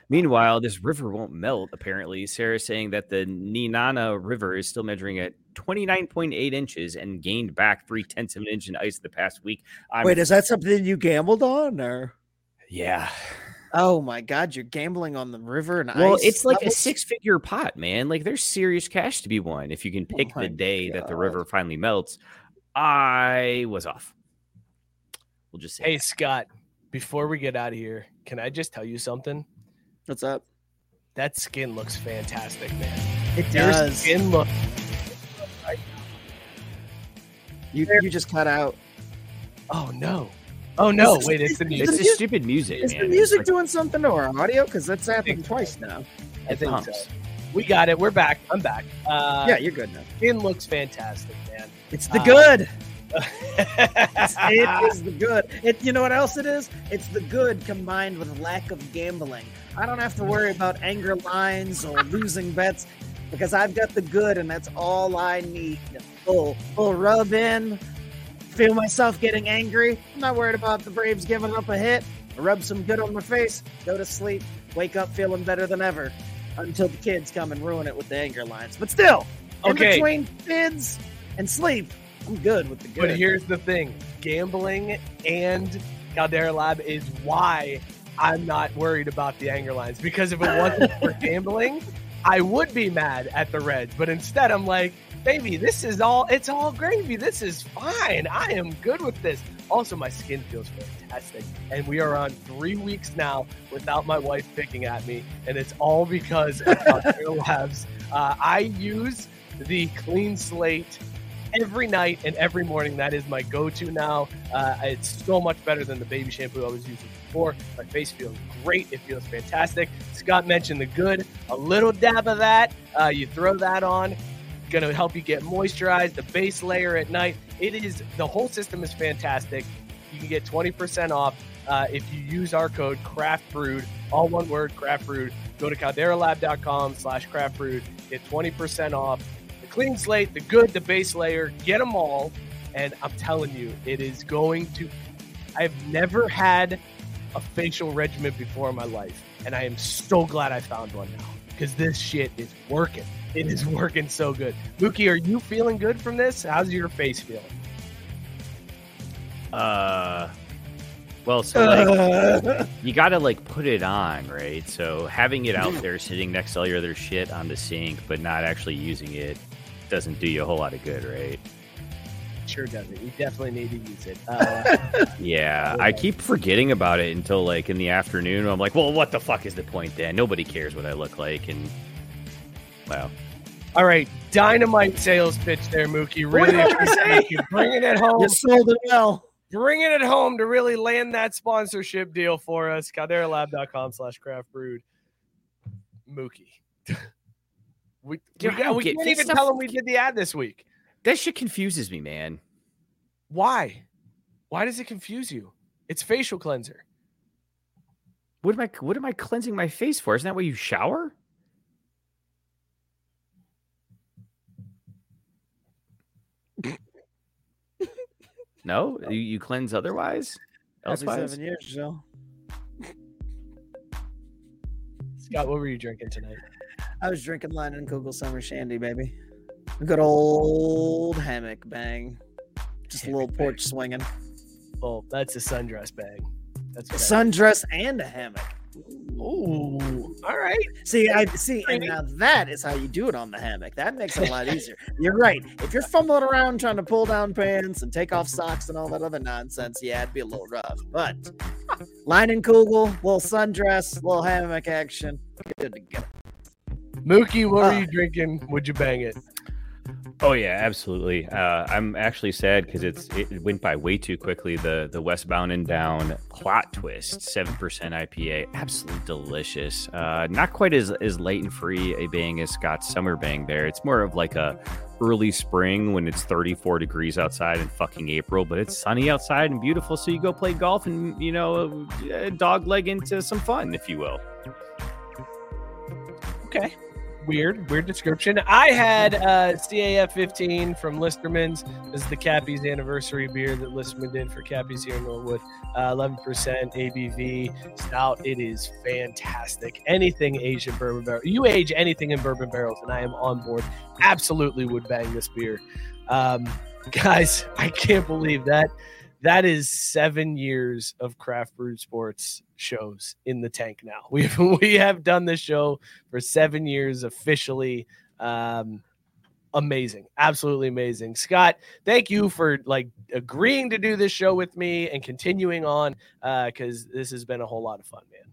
Meanwhile, this river won't melt. Apparently, Sarah's saying that the Nenana River is still measuring at 29.8 inches and gained back three tenths of an inch in ice the past week. I'm, Wait, is that something you gambled on or yeah. oh my god, you're gambling on the river and ice. Well, ice? it's like a six-figure pot, man. Like there's serious cash to be won if you can oh pick my the day that the river finally melts. I was off. We'll just say Hey that. Scott, before we get out of here, can I just tell you something? What's up? That skin looks fantastic, man. It Your does. skin look You you just cut out. Oh no. Oh no, This is- wait, it's the music. it's the the stupid music, Is man. the It's music like- doing something to our audio? Because that's happened twice now. I it think pumps. so. We got it. We're back. I'm back. Uh yeah, you're good now. skin looks fantastic, man. It's the uh, good. It's- the good. It you know what else it is? It's the good combined with lack of gambling. I don't have to worry about anger lines or losing bets because I've got the good and that's all I need. Full full rub in, feel myself getting angry. I'm not worried about the Braves giving up a hit. Rub some good on my face, go to sleep, wake up feeling better than ever. Until the kids come and ruin it with the anger lines. But still, in between kids and sleep, I'm good with the good. But here's the thing gambling and Caldera Lab is why I'm not worried about the anger lines. Because if it wasn't for gambling, I would be mad at the Reds. But instead, I'm like, baby, this is all, it's all gravy. This is fine. I am good with this. Also, my skin feels fantastic. And we are on three weeks now without my wife picking at me. And it's all because of Caldera Labs. Uh, I use the clean slate every night and every morning. That is my go-to now. Uh, it's so much better than the baby shampoo I was using before. My face feels great. It feels fantastic. Scott mentioned the good. A little dab of that. Uh, you throw that on. Going to help you get moisturized. The base layer at night. It is the whole system is fantastic. You can get 20% off uh, if you use our code Craft all one word, Craft. Go to calderalab.com slash craft. Get 20% off clean slate, the good, the base layer, get them all. And I'm telling you, it is going to. I've never had a facial regimen before in my life, and I am so glad I found one now because this shit is working. It is working so good. Mookie, are you feeling good from this? How's your face feeling? Uh, well, so like you got to like put it on, right? So having it out there sitting next to all your other shit on the sink, but not actually using it, doesn't do you a whole lot of good, right? Sure doesn't. You definitely need to use it. Uh, Yeah, I keep forgetting about it until like in the afternoon. I'm like, well, what the fuck is the point then? Nobody cares what I look like, and wow. all right, dynamite sales pitch there, Mookie. Really appreciate you bringing it home. You sold it well. bringing it home to really land that sponsorship deal for us. CalderaLab.com slash craft brewed. Mookie. we, we, Dude, I got, we can't even tell them we did the ad this week. That shit confuses me, man. Why? Why does it confuse you? It's facial cleanser. What am I? What am I cleansing my face for? Isn't that why you shower? no, you, you cleanse otherwise. Every Elsewise, seven years, Joe. Scott, what were you drinking tonight? I was drinking Leinenkugel Summer Shandy, baby. A good old hammock bang. Just a little Hammock porch swinging. Oh, that's a sundress bag. That's A sundress and a hammock. Ooh, all right. See, I see, and now that is how you do it on the hammock. That makes it a lot easier. You're right. If you're fumbling around trying to pull down pants and take off socks and all that other nonsense, yeah, it'd be a little rough. But line and Kugel, little sundress, little hammock action, good to go. Mookie, what were Uh. you drinking? Would you bang it? Oh yeah, absolutely. Uh, I'm actually sad because it's it went by way too quickly. The the Westbound and Down plot twist, seven percent IPA, absolutely delicious. Uh, not quite as as light and free a bang as Scott's summer bang. There, it's more of like a early spring when it's 34 degrees outside in fucking April, but it's sunny outside and beautiful. So you go play golf and you know uh, dog leg into some fun, if you will. Okay. Weird, weird description. I had uh, CAF 15 from Listermann's. This is the Cappy's anniversary beer that Listerman did for Cappy's here in Norwood. Uh, 11% ABV stout. It is fantastic. Anything Asian bourbon barrel. You age anything in bourbon barrels, and I am on board. Absolutely would bang this beer. Um, guys, I can't believe that. That is seven years of craft brewed sports shows in the tank now. We've we have done this show for seven years officially. Um, amazing, absolutely amazing. Scott, thank you for like agreeing to do this show with me and continuing on because uh, this has been a whole lot of fun, man.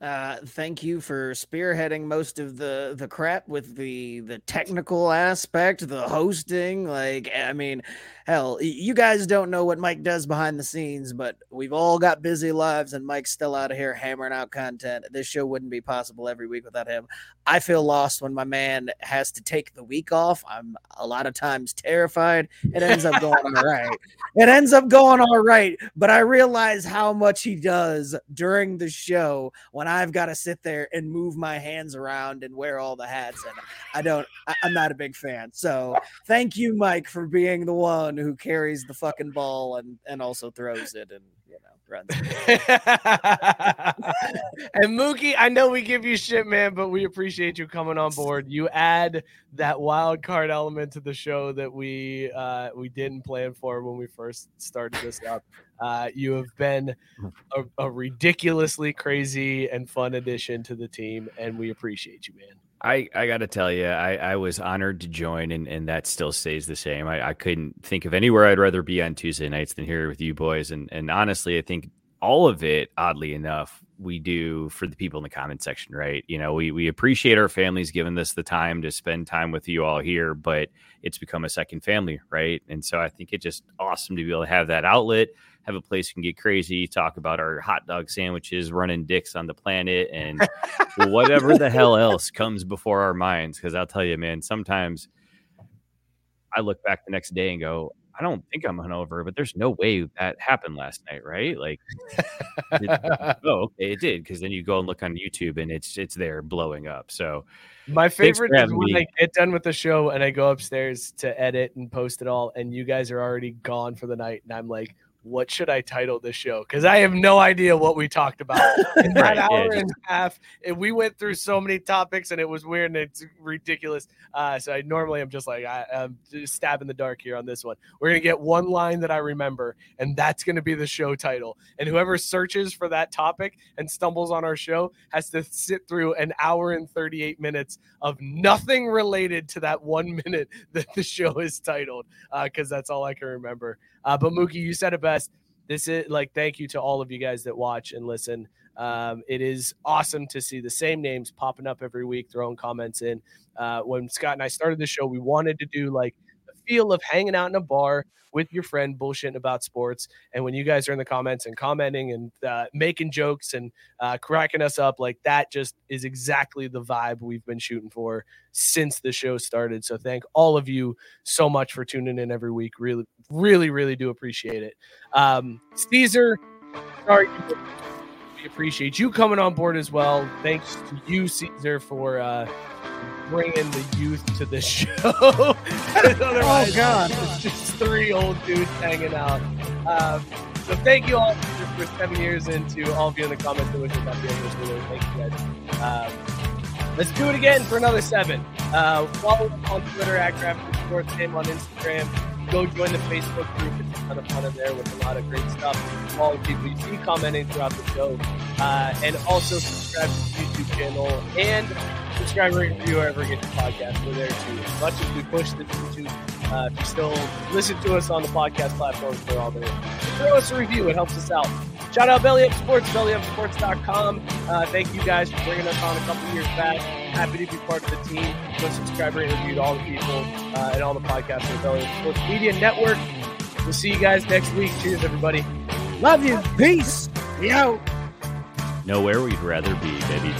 Uh, thank you for spearheading most of the the crap with the the technical aspect, the hosting. Like, I mean, hell, you guys don't know what Mike does behind the scenes, but we've all got busy lives, and Mike's still out of here hammering out content. This show wouldn't be possible every week without him. I feel lost when my man has to take the week off. I'm a lot of times terrified. It ends up going all right. It ends up going all right, but I realize how much he does during the show when I've got to sit there and move my hands around and wear all the hats. And I don't, I, I'm not a big fan. So thank you, Mike, for being the one who carries the fucking ball and, and also throws it and, you know, runs. and Mookie, I know we give you shit, man, but we appreciate you coming on board. You add that wild card element to the show that we uh, we didn't plan for when we first started this up. Uh, you have been a, a ridiculously crazy and fun addition to the team, and we appreciate you, man. I, I got to tell you, I, I was honored to join, and, and that still stays the same. I, I couldn't think of anywhere I'd rather be on Tuesday nights than here with you boys. And, and honestly, I think all of it, oddly enough, we do for the people in the comment section, right? You know, we, we appreciate our families giving us the time to spend time with you all here, but it's become a second family, right? And so I think it's just awesome to be able to have that outlet have a place you can get crazy, talk about our hot dog sandwiches, running dicks on the planet, and whatever the hell else comes before our minds. Because I'll tell you, man, sometimes I look back the next day and go, I don't think I'm hungover, but there's no way that happened last night, right? Like, it, oh, okay, it did. Because then you go and look on YouTube and it's it's there blowing up. So, my favorite is when me. I get done with the show and I go upstairs to edit and post it all, and you guys are already gone for the night, and I'm like, what should I title this show? Because I have no idea what we talked about in that right, hour yeah, and a half. And we went through so many topics, and it was weird and it's ridiculous. Uh, so I normally am just like I, am just stabbing the dark here on this one. We're gonna get one line that I remember, and that's gonna be the show title. And whoever searches for that topic and stumbles on our show has to sit through an hour and 38 minutes of nothing related to that one minute that the show is titled, because uh, that's all I can remember. Uh, but Mookie, you said it best. This is like thank you to all of you guys that watch and listen. Um, it is awesome to see the same names popping up every week, throwing comments in. Uh, when Scott and I started the show, we wanted to do like feel of hanging out in a bar with your friend bullshitting about sports. And when you guys are in the comments and commenting and uh, making jokes and uh, cracking us up, like that just is exactly the vibe we've been shooting for since the show started. So thank all of you so much for tuning in every week. Really, really, really do appreciate it. Um, Caesar, sorry. We appreciate you coming on board as well. Thanks to you, Caesar, for uh, bringing the youth to the show. oh God, it's just three old dudes hanging out. Um, so thank you all for, for, seven years into all of you in the comments that wish us happy anniversary. Thank you guys. Um, let's do it again for another seven. Uh, follow on Twitter at Craft Sports Game on Instagram go join the Facebook group. It's a ton of fun in there with a lot of great stuff. All the people you see commenting throughout the show. Uh, and also subscribe to the YouTube channel and subscribe, rate, review wherever you ever get the podcast. We're there too. As much as we push the YouTube, uh, if you still listen to us on the podcast platforms, we're all there. Throw us a review. It helps us out. Shout out Belly Up Sports, bellyupsports.com. Uh, thank you guys for bringing us on a couple years back. Happy to be part of the team. Go subscribe, rate, review to all the people uh, and all the podcasts on the Belly Up Sports Media Network. We'll see you guys next week. Cheers, everybody. Love you. Peace. Out. Nowhere we'd rather be, baby.